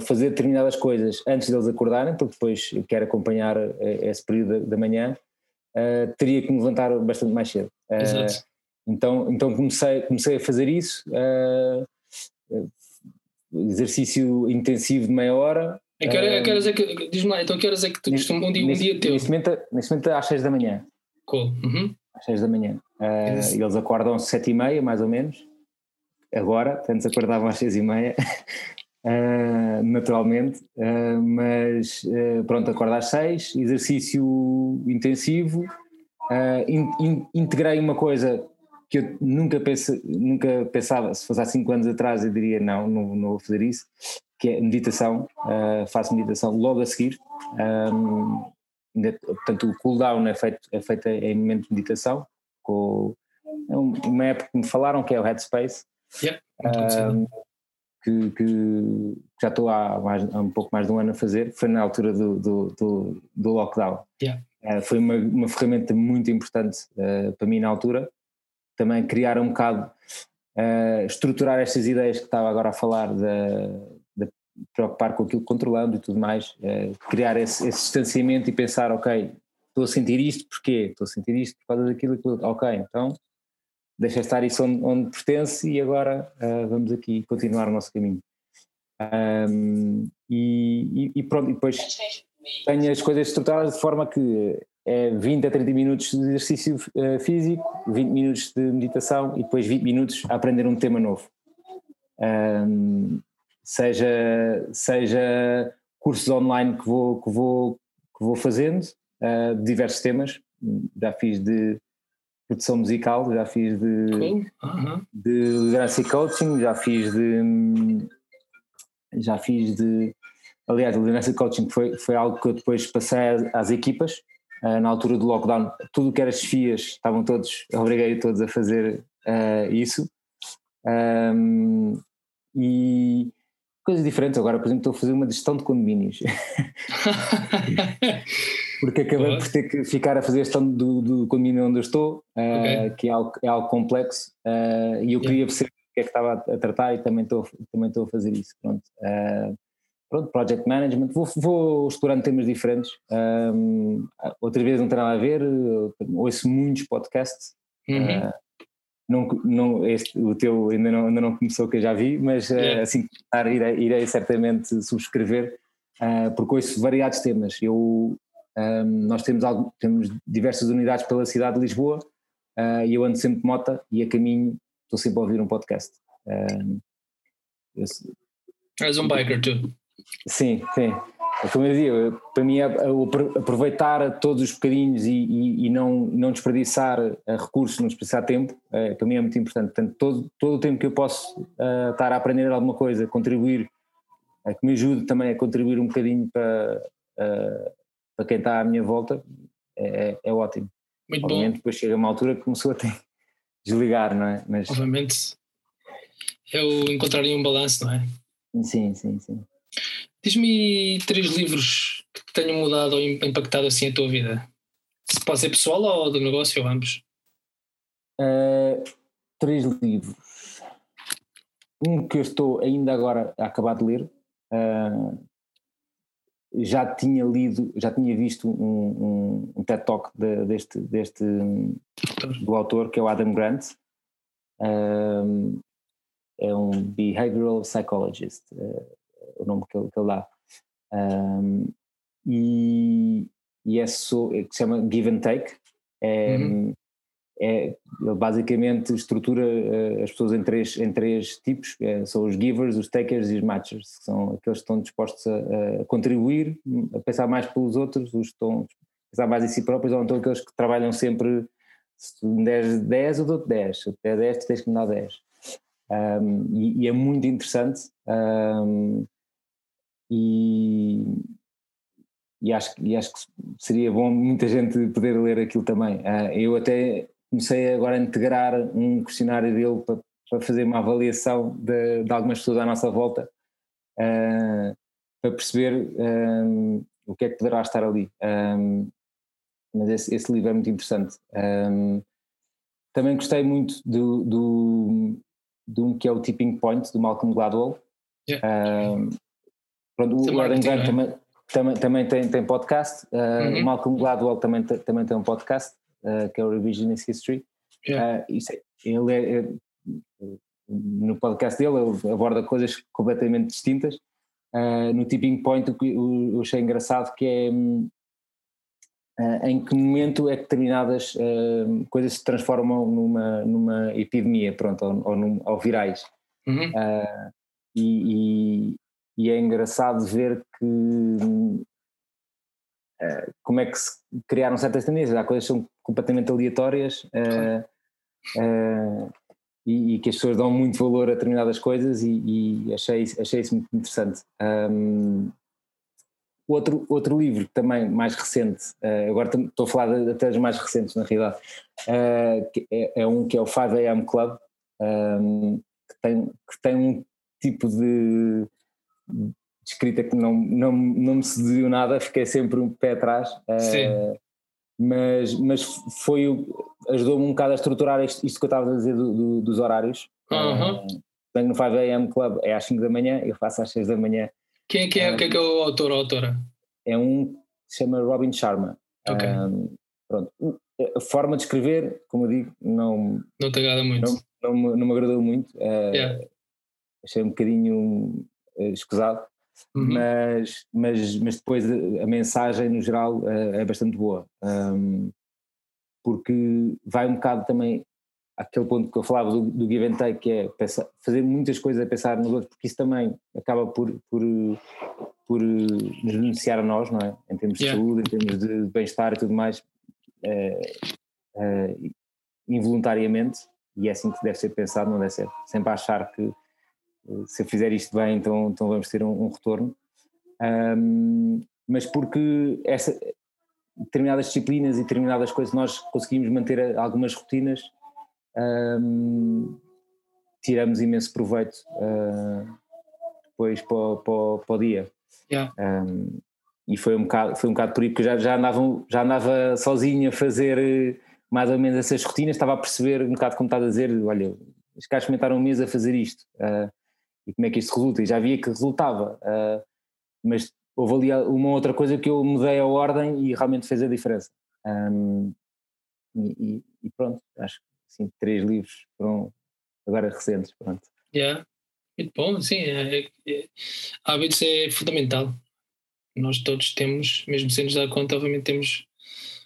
fazer determinadas coisas antes deles acordarem, porque depois quero acompanhar eh, esse período da manhã, uh, teria que me levantar bastante mais cedo. Uh, então, então comecei, comecei a fazer isso, uh, exercício intensivo de meia hora. A que, hora, que horas é que, diz-me lá, então que horas é que tu costumas um dia, um dia teu? Neste momento, neste momento às seis da manhã. Cool. Uhum. Às seis da manhã. eles acordam às sete e meia, mais ou menos. Agora, antes acordavam às seis e meia. Uh, naturalmente, uh, mas uh, pronto, acordo às seis, exercício intensivo, in, in, integrei uma coisa que eu nunca, pense, nunca pensava, se fosse há cinco anos atrás eu diria não, não, não vou fazer isso, que é meditação, faço meditação logo a seguir, um, portanto o cooldown é feito, é feito em momento de meditação, com é uma época que me falaram que é o Headspace, yeah, que, que já estou há, mais, há, um pouco mais de um ano a fazer, foi na altura do, do, do, do lockdown. Yeah. Uh, foi uma, uma ferramenta muito importante uh, para mim na altura. Também criar um bocado, uh, estruturar estas ideias que estava agora a falar, de preocupar com aquilo controlando e tudo mais, criar esse, esse, distanciamento e pensar, ok, estou a sentir isto, porquê? Estou a sentir isto por causa daquilo, aquilo. ok, então deixa estar isso onde, onde pertence e agora vamos aqui continuar o nosso caminho. Um, e, e, pronto, e depois tenho as coisas estruturadas de forma que é 20 a 30 minutos de exercício uh, físico, 20 minutos de meditação e depois 20 minutos a aprender um tema novo. Um, seja, seja cursos online que vou, que vou, que vou fazendo, uh, de diversos temas, já fiz de produção musical, já fiz de, cool. uh -huh. de liderança e coaching, já fiz de já fiz de. Aliás, a liderança de coaching foi, foi algo que eu depois passei às equipas. Uh, na altura do lockdown, tudo o que era chefias, estavam todos, obriguei todos a fazer uh, isso. Um, e coisas diferentes. Agora, por exemplo, estou a fazer uma gestão de condomínios. Porque acabei por ter que ficar a fazer a gestão do, do condomínio onde eu estou, uh, okay. que é algo, é algo complexo, e eu queria perceber que é que estava a tratar e também estou, também estou a fazer isso. Pronto. Uh, pronto, project management, vou, vou explorando temas diferentes. Um, outra vez não tem nada a ver, ouço muitos podcasts. Uhum. Uh, não, não, este, o teu ainda não, ainda não começou, que eu já vi, mas uh, assim que começar, irei, irei certamente subscrever, uh, porque ouço variados temas. Eu, um, nós temos, algo, temos diversas unidades pela cidade de Lisboa e eu ando sempre de moto e a caminho estou sempre a ouvir um podcast. Um, És um biker, tu? Sim, sim. Como eu dizia, para mim é aproveitar todos os bocadinhos e, e, e não, não desperdiçar eh, recursos, não desperdiçar tempo, é, para mim é muito importante. Portanto, todo, todo o tempo que eu posso uh, estar a aprender alguma coisa, contribuir, é, que me ajude também a contribuir um bocadinho para, uh, para quem está à minha volta, é, é, é ótimo. Muito Obviamente, bom. depois chega uma altura que começou a ter, desligar, não é? Mas... Obviamente é o encontrar um balanço, não é? Sim, sim, sim. Diz-me três livros que tenham mudado ou impactado assim a tua vida. Se pode ser pessoal ou do negócio, ou ambos? Uh, três livros. Um que eu estou ainda agora a acabar de ler, uh, já tinha lido, já tinha visto um, um, um TED Talk de, deste, deste do autor que é o Adam Grant. Um, é um behavioral psychologist, uh, o nome que ele, que ele dá. Um, e, e é, so, é que se chama Give and Take. É, uhum é, ele basicamente estrutura uh, as pessoas em três, em três tipos, é, são os givers, os takers e os matchers, que são aqueles que estão dispostos a, a, contribuir, a pensar mais pelos outros, os que estão a pensar mais em si próprios, ou então aqueles que trabalham sempre, se tu me deres 10 eu dou-te 10, se der 10 tu tens que me dar 10. Um, e, e, é muito interessante um, e, e, acho, e acho que seria bom muita gente poder ler aquilo também. Uh, eu até comecei agora a integrar um questionário dele para, para fazer uma avaliação de, de, algumas pessoas à nossa volta uh, para perceber um, o que é que poderá estar ali. Um, mas esse, esse, livro é muito interessante. Um, também gostei muito do, do, de um que é o Tipping Point, do Malcolm Gladwell. Yeah. Pronto, o Aaron Grant é? também, também, também tem, tem podcast. Uh, uhum. O Malcolm Gladwell também, também tem um podcast uh, que é o Revisionist History. Yeah. Uh, é, ele é, é, no podcast dele ele aborda coisas completamente distintas. Uh, no Tipping Point o que eu achei engraçado que é uh, em que momento é que determinadas coisas se transformam numa, numa epidemia, pronto, ou, ou, num, ou virais. Uhum. E, e, e, é engraçado ver que uh, como é que se criaram certas tendências. Há coisas que são completamente aleatórias uh, uh, e, e, que as pessoas dão muito valor a determinadas coisas e, e achei, achei isso muito interessante. Um, outro, outro livro também mais recente, agora estou a falar até dos mais recentes na realidade, é, é, um que é o 5am Club, um, que, tem, que tem um tipo de escrita que não, não, não me seduziu nada, fiquei sempre um pé atrás. Uh, mas, mas foi, ajudou-me um bocado a estruturar isto, isto que eu estava a dizer do, do, dos horários. Uhum. Uh, no 5am Club é às 5 da manhã, eu faço às 6 da manhã. Quem é que é, uh, quem é, que é o autor ou autora? É um que se chama Robin Sharma. Okay. pronto. A forma de escrever, como eu digo, não. Não te agrada muito. Não, não, não me agradou muito. Yeah. Achei um bocadinho escusado. Uhum. Mas, mas, mas depois a, a mensagem no geral é, é bastante boa, um, porque vai um bocado também aquele ponto que eu falava do, do give and take, que é pensar, fazer muitas coisas a pensar nos outros, porque isso também acaba por, por, por nos beneficiar a nós, não é? Em termos yeah. de saúde, em termos de bem-estar e tudo mais, é, é, involuntariamente, e é assim que deve ser pensado, não deve ser sempre achar que se eu fizer isto bem, então, então vamos ter um, um retorno. Um, mas porque essa, determinadas disciplinas e determinadas coisas nós conseguimos manter algumas rotinas, um, tiramos imenso proveito uh, depois para, para, para o dia. Yeah. Um, e foi um bocado, foi um bocado por aí, porque já, já, andava, já andava sozinho a fazer eh, mais ou menos essas rotinas, estava a perceber um bocado como estás a dizer, olha, os caras experimentaram um mês a fazer isto. Uh, e como é que isto resulta, e já via que resultava, uh, mas houve ali uma outra coisa que eu mudei a ordem e realmente fez a diferença. Um, e, e, pronto, acho que assim, três livros foram agora recentes, pronto. Yeah. Muito bom, sim, é, é, é, hábitos é fundamental. Nós todos temos, mesmo sem nos dar conta, obviamente temos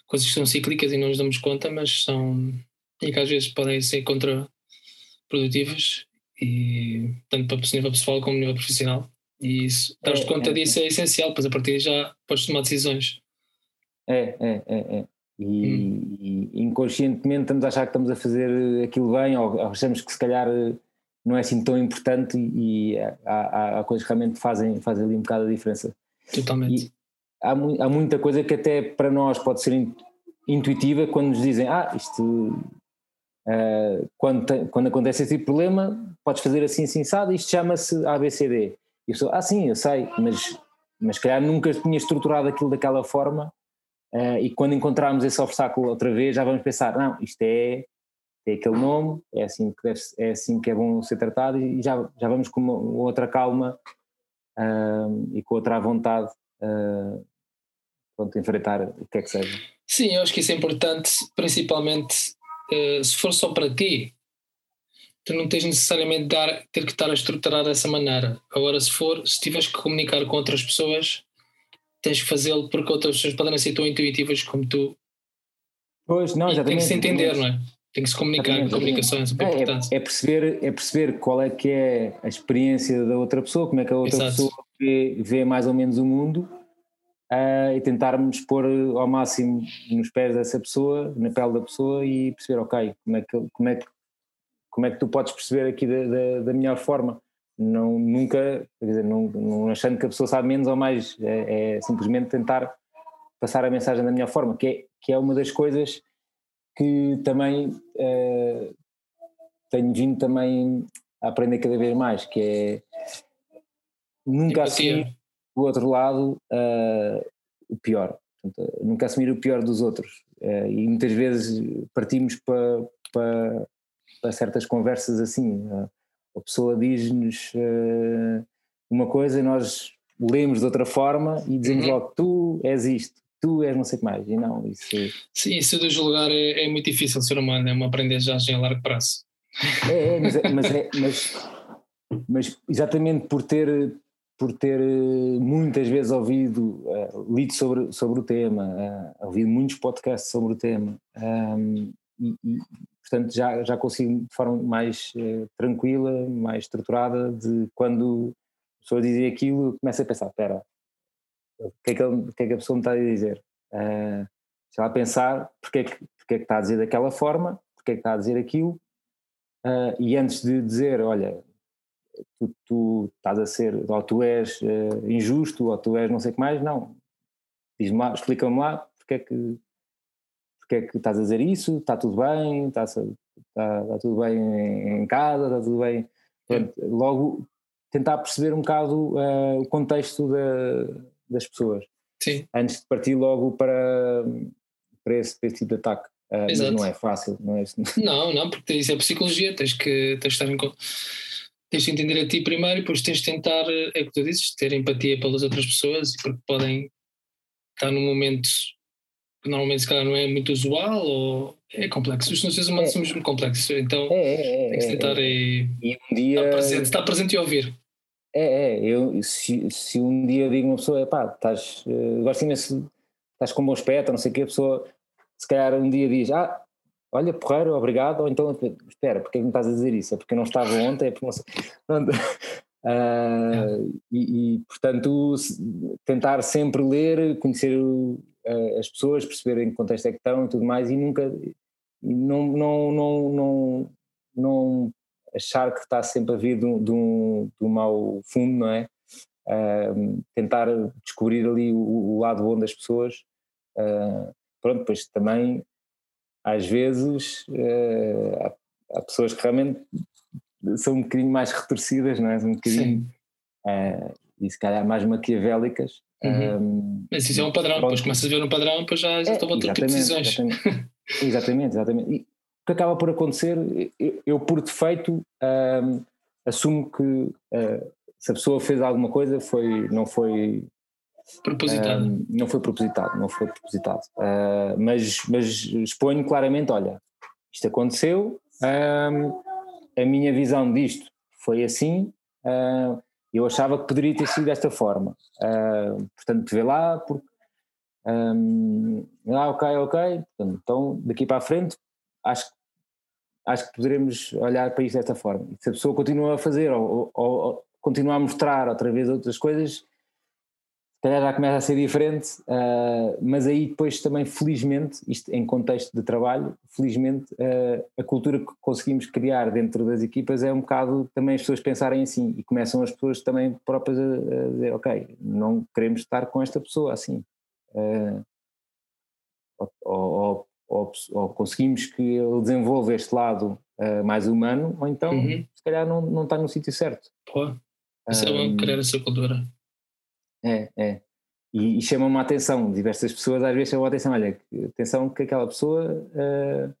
coisas que são cíclicas e não nos damos conta, mas são e que às vezes podem ser contraprodutivas e tanto para nível pessoal como nível profissional. E isso, dar-te é, conta é, disso é. é essencial, pois a partir já podes tomar decisões. É, é, é. é. E, hum. e, inconscientemente estamos a achar que estamos a fazer aquilo bem, ou achamos que se calhar não é assim tão importante e há, há, há coisas que realmente fazem, fazem ali um bocado a diferença. Totalmente. E há, há muita coisa que até para nós pode ser intuitiva quando nos dizem, ah, isto Uh, quando, quando acontece esse tipo de problema, podes fazer assim, assim, sabe, isto chama-se ABCD. E eu sou, ah, sim, eu sei, mas, mas calhar nunca tinha estruturado aquilo daquela forma. Uh, e quando encontrarmos esse obstáculo outra vez, já vamos pensar: não, isto é, é aquele nome, é assim que, deve, é, assim que é bom ser tratado, e já, já vamos com uma, outra calma uh, e com outra vontade. Uh, pronto, enfrentar o que é que seja. Sim, eu acho que isso é importante, principalmente eh, se for só para ti, tu não tens necessariamente dar, ter que estar a estruturar dessa maneira. Agora, se for, se tiveres que comunicar com outras pessoas, tens que fazê-lo porque outras pessoas podem ser tão intuitivas como tu. Pois, não, já Tem que se entender, não é? Tem que se comunicar, a comunicação é super é, importante. É, é, perceber, é perceber qual é que é a experiência da outra pessoa, como é que a outra Exato. pessoa vê, vê mais ou menos o mundo uh, e tentarmos pôr ao máximo nos pés dessa pessoa, na pele da pessoa e perceber, ok, como é que, como é que, como é que tu podes perceber aqui da, da, da melhor forma. Não, nunca, quer dizer, não, não, achando que a pessoa sabe menos ou mais, é, é, simplesmente tentar passar a mensagem da melhor forma, que é, que é uma das coisas que também uh, tenho vindo também a aprender cada vez mais, que é nunca assumir do outro lado uh, o pior. Portanto, nunca assumir o pior dos outros. Uh, e muitas vezes partimos para, para, para certas conversas assim. A pessoa diz-nos uma coisa e nós lemos de outra forma e dizemos uhum. logo: tu és isto, tu és não sei o que mais. E não, isso. Sim, isso de julgar é, é muito difícil, ser humano, é uma aprendizagem a largo prazo. É, é, mas, é, mas, é, mas, mas exatamente por ter por ter eh, muitas vezes ouvido, uh, lido sobre, sobre o tema, uh, ouvido muitos podcasts sobre o tema, um, e, e, portanto já, já consigo de forma mais uh, tranquila, mais estruturada, de quando a pessoa dizia aquilo, começo a pensar, espera, o que, é que, que é que a pessoa me está a dizer? Uh, já a pensar porque é, que, porque é que está a dizer daquela forma, porque é que está a dizer aquilo, e antes de dizer, olha, tu, tu estás a ser, ou tu és uh, injusto, ou tu és não sei o que mais, não. Diz-me lá, explica-me lá porque é que porque é que estás a dizer isso, está tudo bem, está, está, está tudo bem em casa, está tudo bem. Portanto, logo tentar perceber um bocado uh, o contexto da, das pessoas. Sim. Antes de partir logo para, para esse, para esse tipo de ataque. Uh, mas não é fácil, não é? Não, não, porque isso é psicologia, tens que, tens que estar em tens de entender a ti primeiro e depois tens de tentar, é o que tu dizes, ter empatia pelas outras pessoas, porque podem estar num momento normalmente se calhar não é muito usual ou é complexo. Os seres humanos é. somos muito complexos, então é, é, é tem que tentar é, e, um dia, estar, presente, estar presente e ouvir. É, é, eu, se, se um dia digo uma pessoa, pá, estás, uh, gosto imenso, estás com bom aspecto, não sei o que, a pessoa se calhar um dia diz, ah, olha, porreiro, obrigado, ou então, espera, porque é que me estás a dizer isso? É porque eu não estava ontem, é porque não sei. Uh, e, e, portanto, tentar sempre ler, conhecer uh, as pessoas, perceber em que contexto é que estão e tudo mais, e nunca, e não, não, não, não, não achar que está sempre a vir de um, de um, de um mau fundo, não é? Uh, tentar descobrir ali o, o, lado bom das pessoas. pronto, depois também às vezes uh, há, há, pessoas que realmente são um bocadinho mais retorcidas, não é? Um bocadinho, uh, e se calhar mais maquiavélicas. Uhum. Um, Mas isso é um padrão, pronto. depois começas a ver um padrão, depois já, já é, outro tipo de decisões. Exatamente, exatamente, exatamente. E o que acaba por acontecer, eu, eu por defeito um, assumo que uh, se a pessoa fez alguma coisa foi, não foi Propositado. Uh, não foi propositado, não foi propositado. Uh, mas, mas exponho claramente: olha, isto aconteceu, uh, a minha visão disto foi assim, eu achava que poderia ter sido desta forma. portanto, vê lá, porque. Um, ah, ok, ok. Portanto, então, daqui para a frente, acho, acho que poderemos olhar para isto desta forma. se a pessoa continua a fazer ou, ou, ou continua a mostrar outra vez outras coisas, calhar já começa a ser diferente, uh, mas aí depois também, felizmente, isto em contexto de trabalho, felizmente uh, a cultura que conseguimos criar dentro das equipas é um bocado também as pessoas pensarem assim e começam as pessoas também próprias a, a dizer, ok, não queremos estar com esta pessoa assim. Uh, ou, ou, ou, conseguimos que ele desenvolva este lado mais humano, ou então uhum. se calhar não, não está no sítio certo. Pô, isso é bom criar essa cultura. É, é. E, e chama-me a atenção, diversas pessoas às vezes chamam a atenção, olha, atenção que aquela pessoa uh,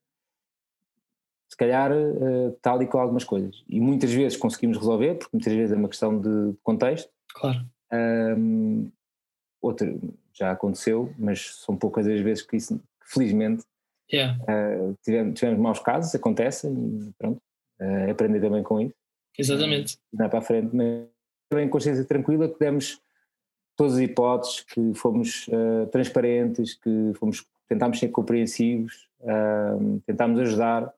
se calhar uh, está ali com algumas coisas. E muitas vezes conseguimos resolver, porque muitas vezes é uma questão de contexto. Claro. Um, outra, já aconteceu, mas são poucas as vezes que isso, felizmente, yeah. uh, tivemos, tivemos maus casos, acontece e pronto, uh, aprender também com isso. Exatamente. É para a frente, mas também consciência tranquila que demos todas as hipóteses, que fomos uh, transparentes, que fomos, tentámos ser compreensivos, uh, tentámos ajudar.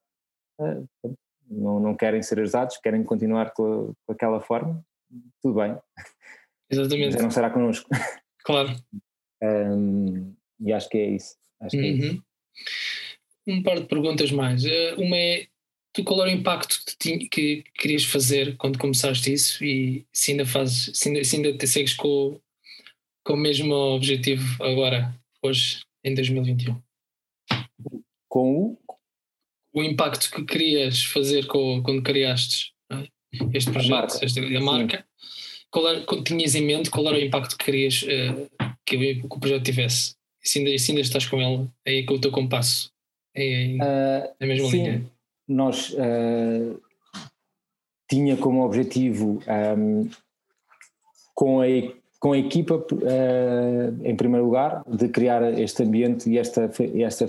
Uh, não, não querem ser ajudados, querem continuar com, com aquela forma, tudo bem. Exatamente. Já não será connosco. Claro. um, e acho que é isso. Acho que é isso. Uhum. Um par de perguntas mais. Uma é, tu qual era o impacto que, que, querias fazer quando começaste isso e se ainda fazes, se ainda, se ainda te segues com, com o mesmo objetivo agora, hoje, em 2021? Com o? O impacto que querias fazer com, quando criaste é? este projeto, a marca. Esta, a marca. Qual era, tinhas em mente qual era o impacto que querias uh, que, que, o projeto tivesse? E se ainda, se ainda estás com ele, aí com o teu compasso, é, uh, na mesma sim. linha? Nós uh, tinha como objetivo um, com a com a equipa, uh, em primeiro lugar, de criar este ambiente e esta, esta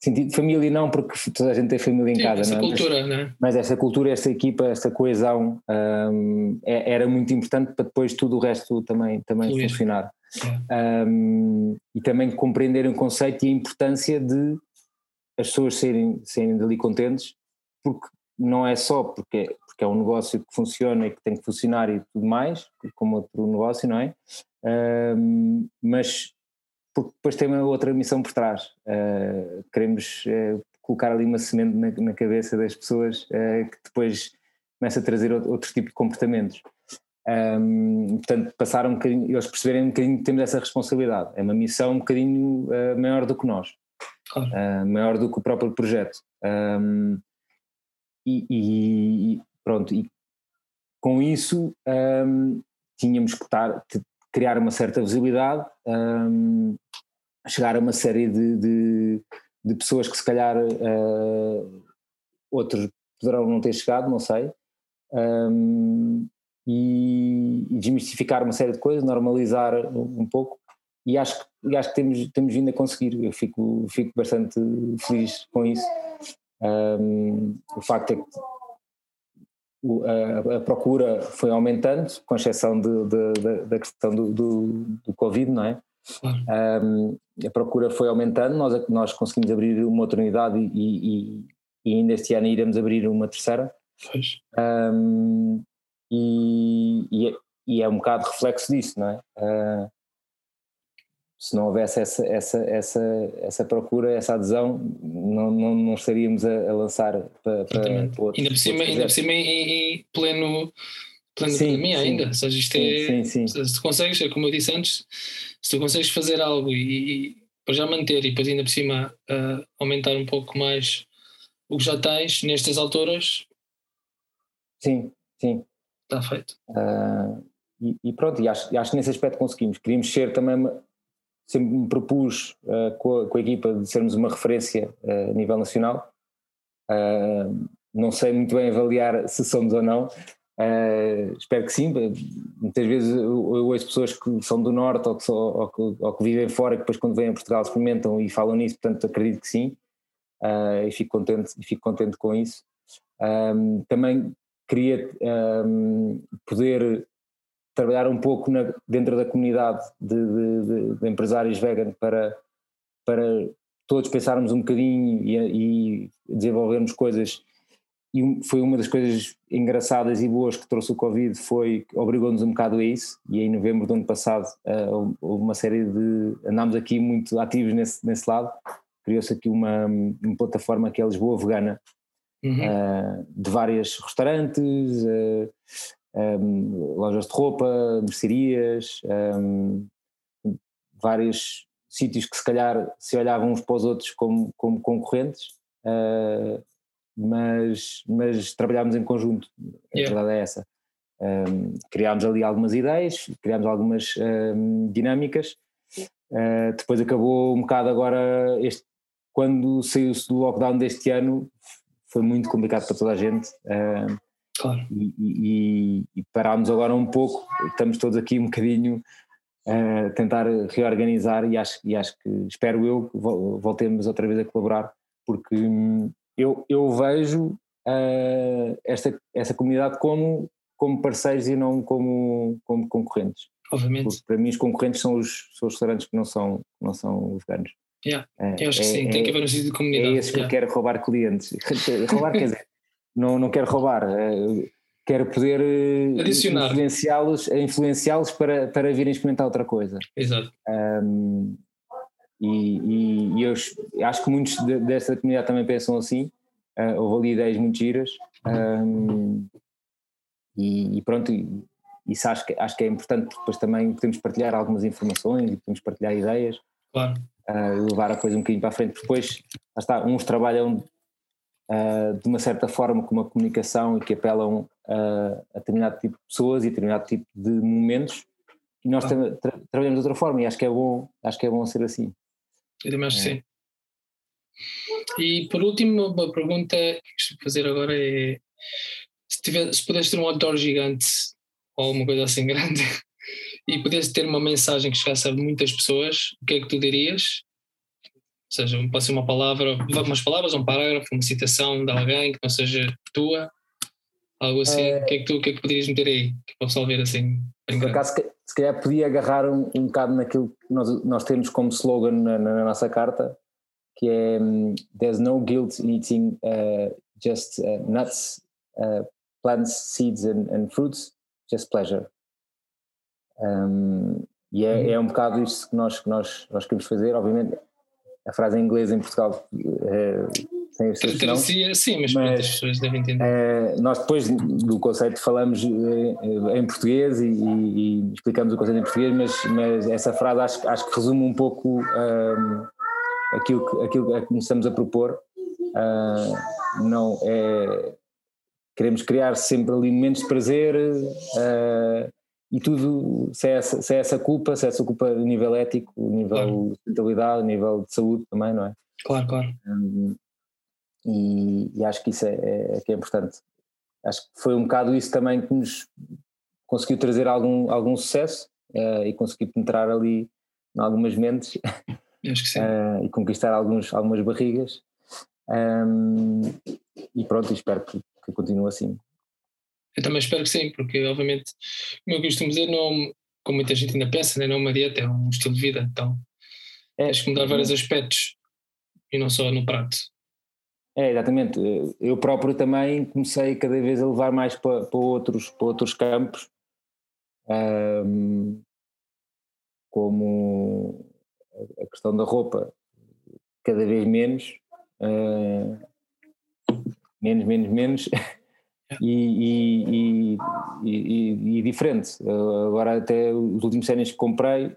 sentido família não porque toda a gente tem família em Sim, casa essa não é? cultura mas, né? mas esta cultura esta equipa esta coesão um, é, era muito importante para depois tudo o resto também também funcionar é. um, e também compreenderem o conceito e a importância de as pessoas serem serem dali contentes porque não é só porque porque é um negócio que funciona e que tem que funcionar e tudo mais, como outro negócio, não é? Uh, mas porque depois tem uma outra missão por trás. Uh, queremos uh, colocar ali uma semente na, na cabeça das pessoas uh, que depois começa a trazer outro, outro tipo de comportamentos. Um, portanto, passaram um bocadinho, eles perceberem um bocadinho que temos essa responsabilidade. É uma missão um bocadinho maior do que nós, claro. maior do que o próprio projeto. Um, e, e, Pronto, e com isso um, tínhamos que estar, criar uma certa visibilidade um, chegar a uma série de, de, de pessoas que se calhar uh, outros poderão não ter chegado, não sei, um, e, e, desmistificar uma série de coisas, normalizar um pouco, e acho, e acho que temos, temos vindo a conseguir, eu fico, fico bastante feliz com isso. Um, o facto é que a, procura foi aumentando, com exceção de, de, de, da questão do, do, do, Covid, não é? Um, a procura foi aumentando, nós, nós conseguimos abrir uma outra unidade e, e, e ainda este ano iremos abrir uma terceira. Um, e, e, é, e, é um bocado reflexo disso, não é? Uh, se não houvesse essa, essa, essa, essa procura, essa adesão, não, não, não estaríamos a, a lançar para, para, para outros, ainda por cima, ainda por cima em, em pleno, pleno sim, pandemia sim, ainda. Ou seja, isto é, sim, sim, Se tu consegues, é como eu disse antes, se tu consegues fazer algo e, e para já manter e depois ainda por cima uh, aumentar um pouco mais o que já tens nestas alturas. Sim, sim. Está feito. Uh, e, e, pronto, e acho, acho que nesse aspecto conseguimos. Queríamos ser também, uma, sempre me propus uh, com, a, com, a, equipa de sermos uma referência uh, a nível nacional. não sei muito bem avaliar se somos ou não. espero que sim. Muitas vezes eu, eu ouço pessoas que são do Norte ou que, ou que, ou que vivem fora, que depois quando vêm a Portugal experimentam e falam nisso, portanto acredito que sim uh, e fico contente, e fico contente com isso. Também queria um, poder trabalhar um pouco na, dentro da comunidade de, de, de, empresários vegan para, para todos pensarmos um bocadinho e, e desenvolvermos coisas. E foi uma das coisas engraçadas e boas que trouxe o Covid foi obrigou-nos um bocado a isso. E em novembro do ano passado uh, houve uma série de andámos aqui muito ativos nesse, nesse lado. Criou-se aqui uma, uma, plataforma que é Lisboa Vegana, uhum. uh, de vários restaurantes, uh, um, lojas de roupa, mercearias, um, vários sítios que se calhar se olhavam uns para os outros como, como concorrentes, uh, mas, mas trabalhámos em conjunto, a yeah. verdade é essa. Um, criámos ali algumas ideias, criámos algumas dinâmicas, Uh, depois acabou um bocado agora este, quando saiu-se do lockdown deste ano foi muito complicado para toda a gente. Uh, claro. E, e, e, parámos agora um pouco, estamos todos aqui um bocadinho a tentar reorganizar e acho, e acho que, espero eu, que voltemos outra vez a colaborar, porque hum, eu, eu vejo uh, esta, essa comunidade como, como parceiros e não como, como concorrentes. Obviamente. Porque para mim os concorrentes são os, são os restaurantes que não são, não são veganos. Yeah. É, eu acho que é, sim, tem que haver um sítio de comunidade. É esse yeah. que eu quero roubar clientes. roubar quer dizer, não, não quero roubar, eh, quero poder eh, influenciá-los influenciá para, para virem experimentar outra coisa. Exato. Um, e, e, e, eu acho que muitos de, dessa comunidade também pensam assim. Uh, houve ali ideias muito giras. Um, e, e, pronto, isso acho que, acho que é importante porque depois também podemos partilhar algumas informações e podemos partilhar ideias. Claro uh, levar a coisa um bocadinho para a frente. Depois, está, uns trabalham uh, de uma certa forma com uma comunicação e que apelam uh, a determinado tipo de pessoas e a determinado tipo de momentos e nós tra tra trabalhamos de outra forma e acho que é bom, acho que é bom ser assim. Eu também acho que é. sim. E por último, uma pergunta que vou fazer agora é se, tiver, se pudesse ter um outdoor gigante ou uma coisa assim grande e pudesse ter uma mensagem que chegasse a muitas pessoas, o que é que tu dirias? Ou seja, pode ser uma palavra, umas palavras, um parágrafo, uma citação de alguém que não seja tua, algo assim. É... O, que é que tu, o que é que poderias meter aí? Que para o pessoal ver assim. Por acaso, se calhar podia agarrar um, um bocado naquilo que nós, nós temos como slogan na, na nossa carta, que é um, There's no guilt in eating uh, just uh, nuts, uh, plants, seeds and, and fruits, just pleasure. Um, e é, é, um bocado isso que nós, que nós, nós queremos fazer. Obviamente, a frase em inglês em Portugal é, tem os seus sim, mas, mas muitas pessoas devem entender. É, nós depois do conceito falamos eh, em português e, e, explicamos o conceito em português, mas, mas essa frase acho, acho que resume um pouco um, aquilo, que, aquilo que estamos a propor. Uh, não é queremos criar sempre ali momentos de prazer uh, e tudo, se é, essa, se é essa culpa, se é essa culpa a nível ético, a nível claro. de sustentabilidade, a nível de saúde também, não é? Claro, claro. Um, e, e, acho que isso é, é, é, que é importante. Acho que foi um bocado isso também que nos conseguiu trazer algum, algum sucesso uh, e conseguir penetrar ali em algumas mentes uh, e conquistar alguns, algumas barrigas. Um, e pronto, espero que, que continue assim. Eu também espero que sim, porque obviamente, como eu costumo dizer, não, como muita gente ainda pensa, né, não é uma dieta, é um estilo de vida, então é, tens que mudar vários aspectos e não só no prato. É, exatamente. Eu próprio também comecei cada vez a levar mais para, para, outros, para outros campos, um, como a questão da roupa, cada vez menos, uh, menos, menos, menos, e, e, e, e, diferente. Agora até os últimos séries que comprei,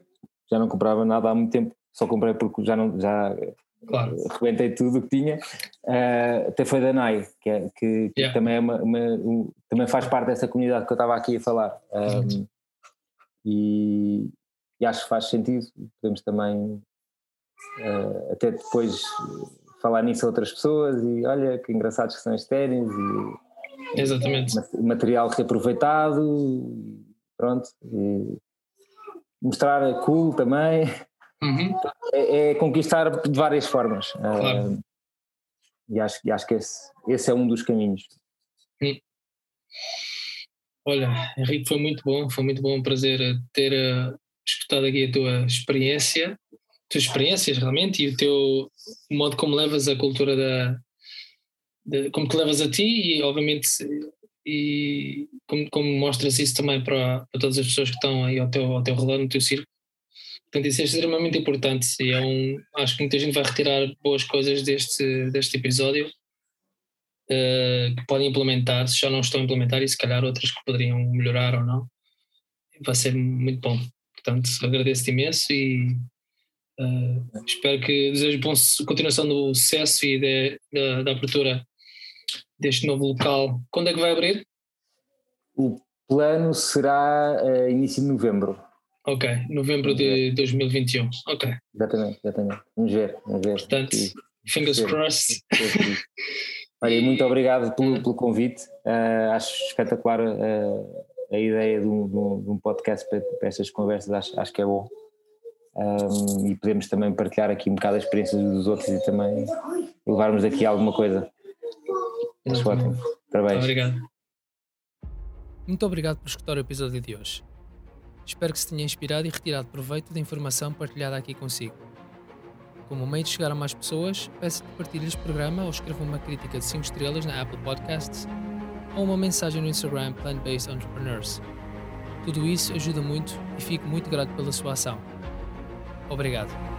já não comprava nada há muito tempo, só comprei porque já não já claro. rebentei tudo o que tinha. Uh, até foi da NAI, que, é, que, que yeah. também, é uma, uma um, também faz parte dessa comunidade que eu estava aqui a falar. Um, e, e, acho que faz sentido. Podemos também uh, até depois falar nisso a outras pessoas e olha que engraçados que são ténis e Exatamente. Material reaproveitado, pronto. E mostrar cool também. Uhum. É, é, conquistar de várias formas. Claro. Uh, e acho, e acho que esse, esse é um dos caminhos. Hum. Olha, Henrique, foi muito bom, foi muito bom, um prazer ter uh, escutado aqui a tua experiência, tuas experiências realmente e o teu o modo como levas a cultura da, de, como te levas a ti e obviamente e como, como mostras isso também para, para todas as pessoas que estão aí ao teu, ao teu redor, no teu círculo. Portanto, isso é extremamente importante e é um, acho que muita gente vai retirar boas coisas deste, deste episódio uh, que podem implementar, se já não estão a implementar e se calhar outras que poderiam melhorar ou não. Vai ser muito bom. Portanto, agradeço-te imenso e uh, espero que desejo bom continuação do sucesso e de, da abertura deste novo local. Quando é que vai abrir? O plano será uh, início de novembro. Ok, novembro de 2021. Ok. Exatamente, exatamente. Vamos ver, vamos ver. Portanto, fingers crossed. Olha, muito obrigado pelo, pelo convite. Uh, acho espetacular uh, a ideia de um, de um podcast para, para, estas conversas, acho, acho que é bom. Um, e podemos também partilhar aqui um bocado a experiência dos outros e também levarmos aqui alguma coisa. Parabéns. Obrigado. Muito obrigado por escutar o episódio de hoje. Espero que se tenha inspirado e retirado proveito da informação partilhada aqui consigo. Como meio de chegar a mais pessoas, peço que partilhe este programa ou escreva uma crítica de 5 estrelas na Apple Podcasts ou uma mensagem no Instagram Plant Based Entrepreneurs. Tudo isso ajuda muito e fico muito grato pela sua ação. Obrigado.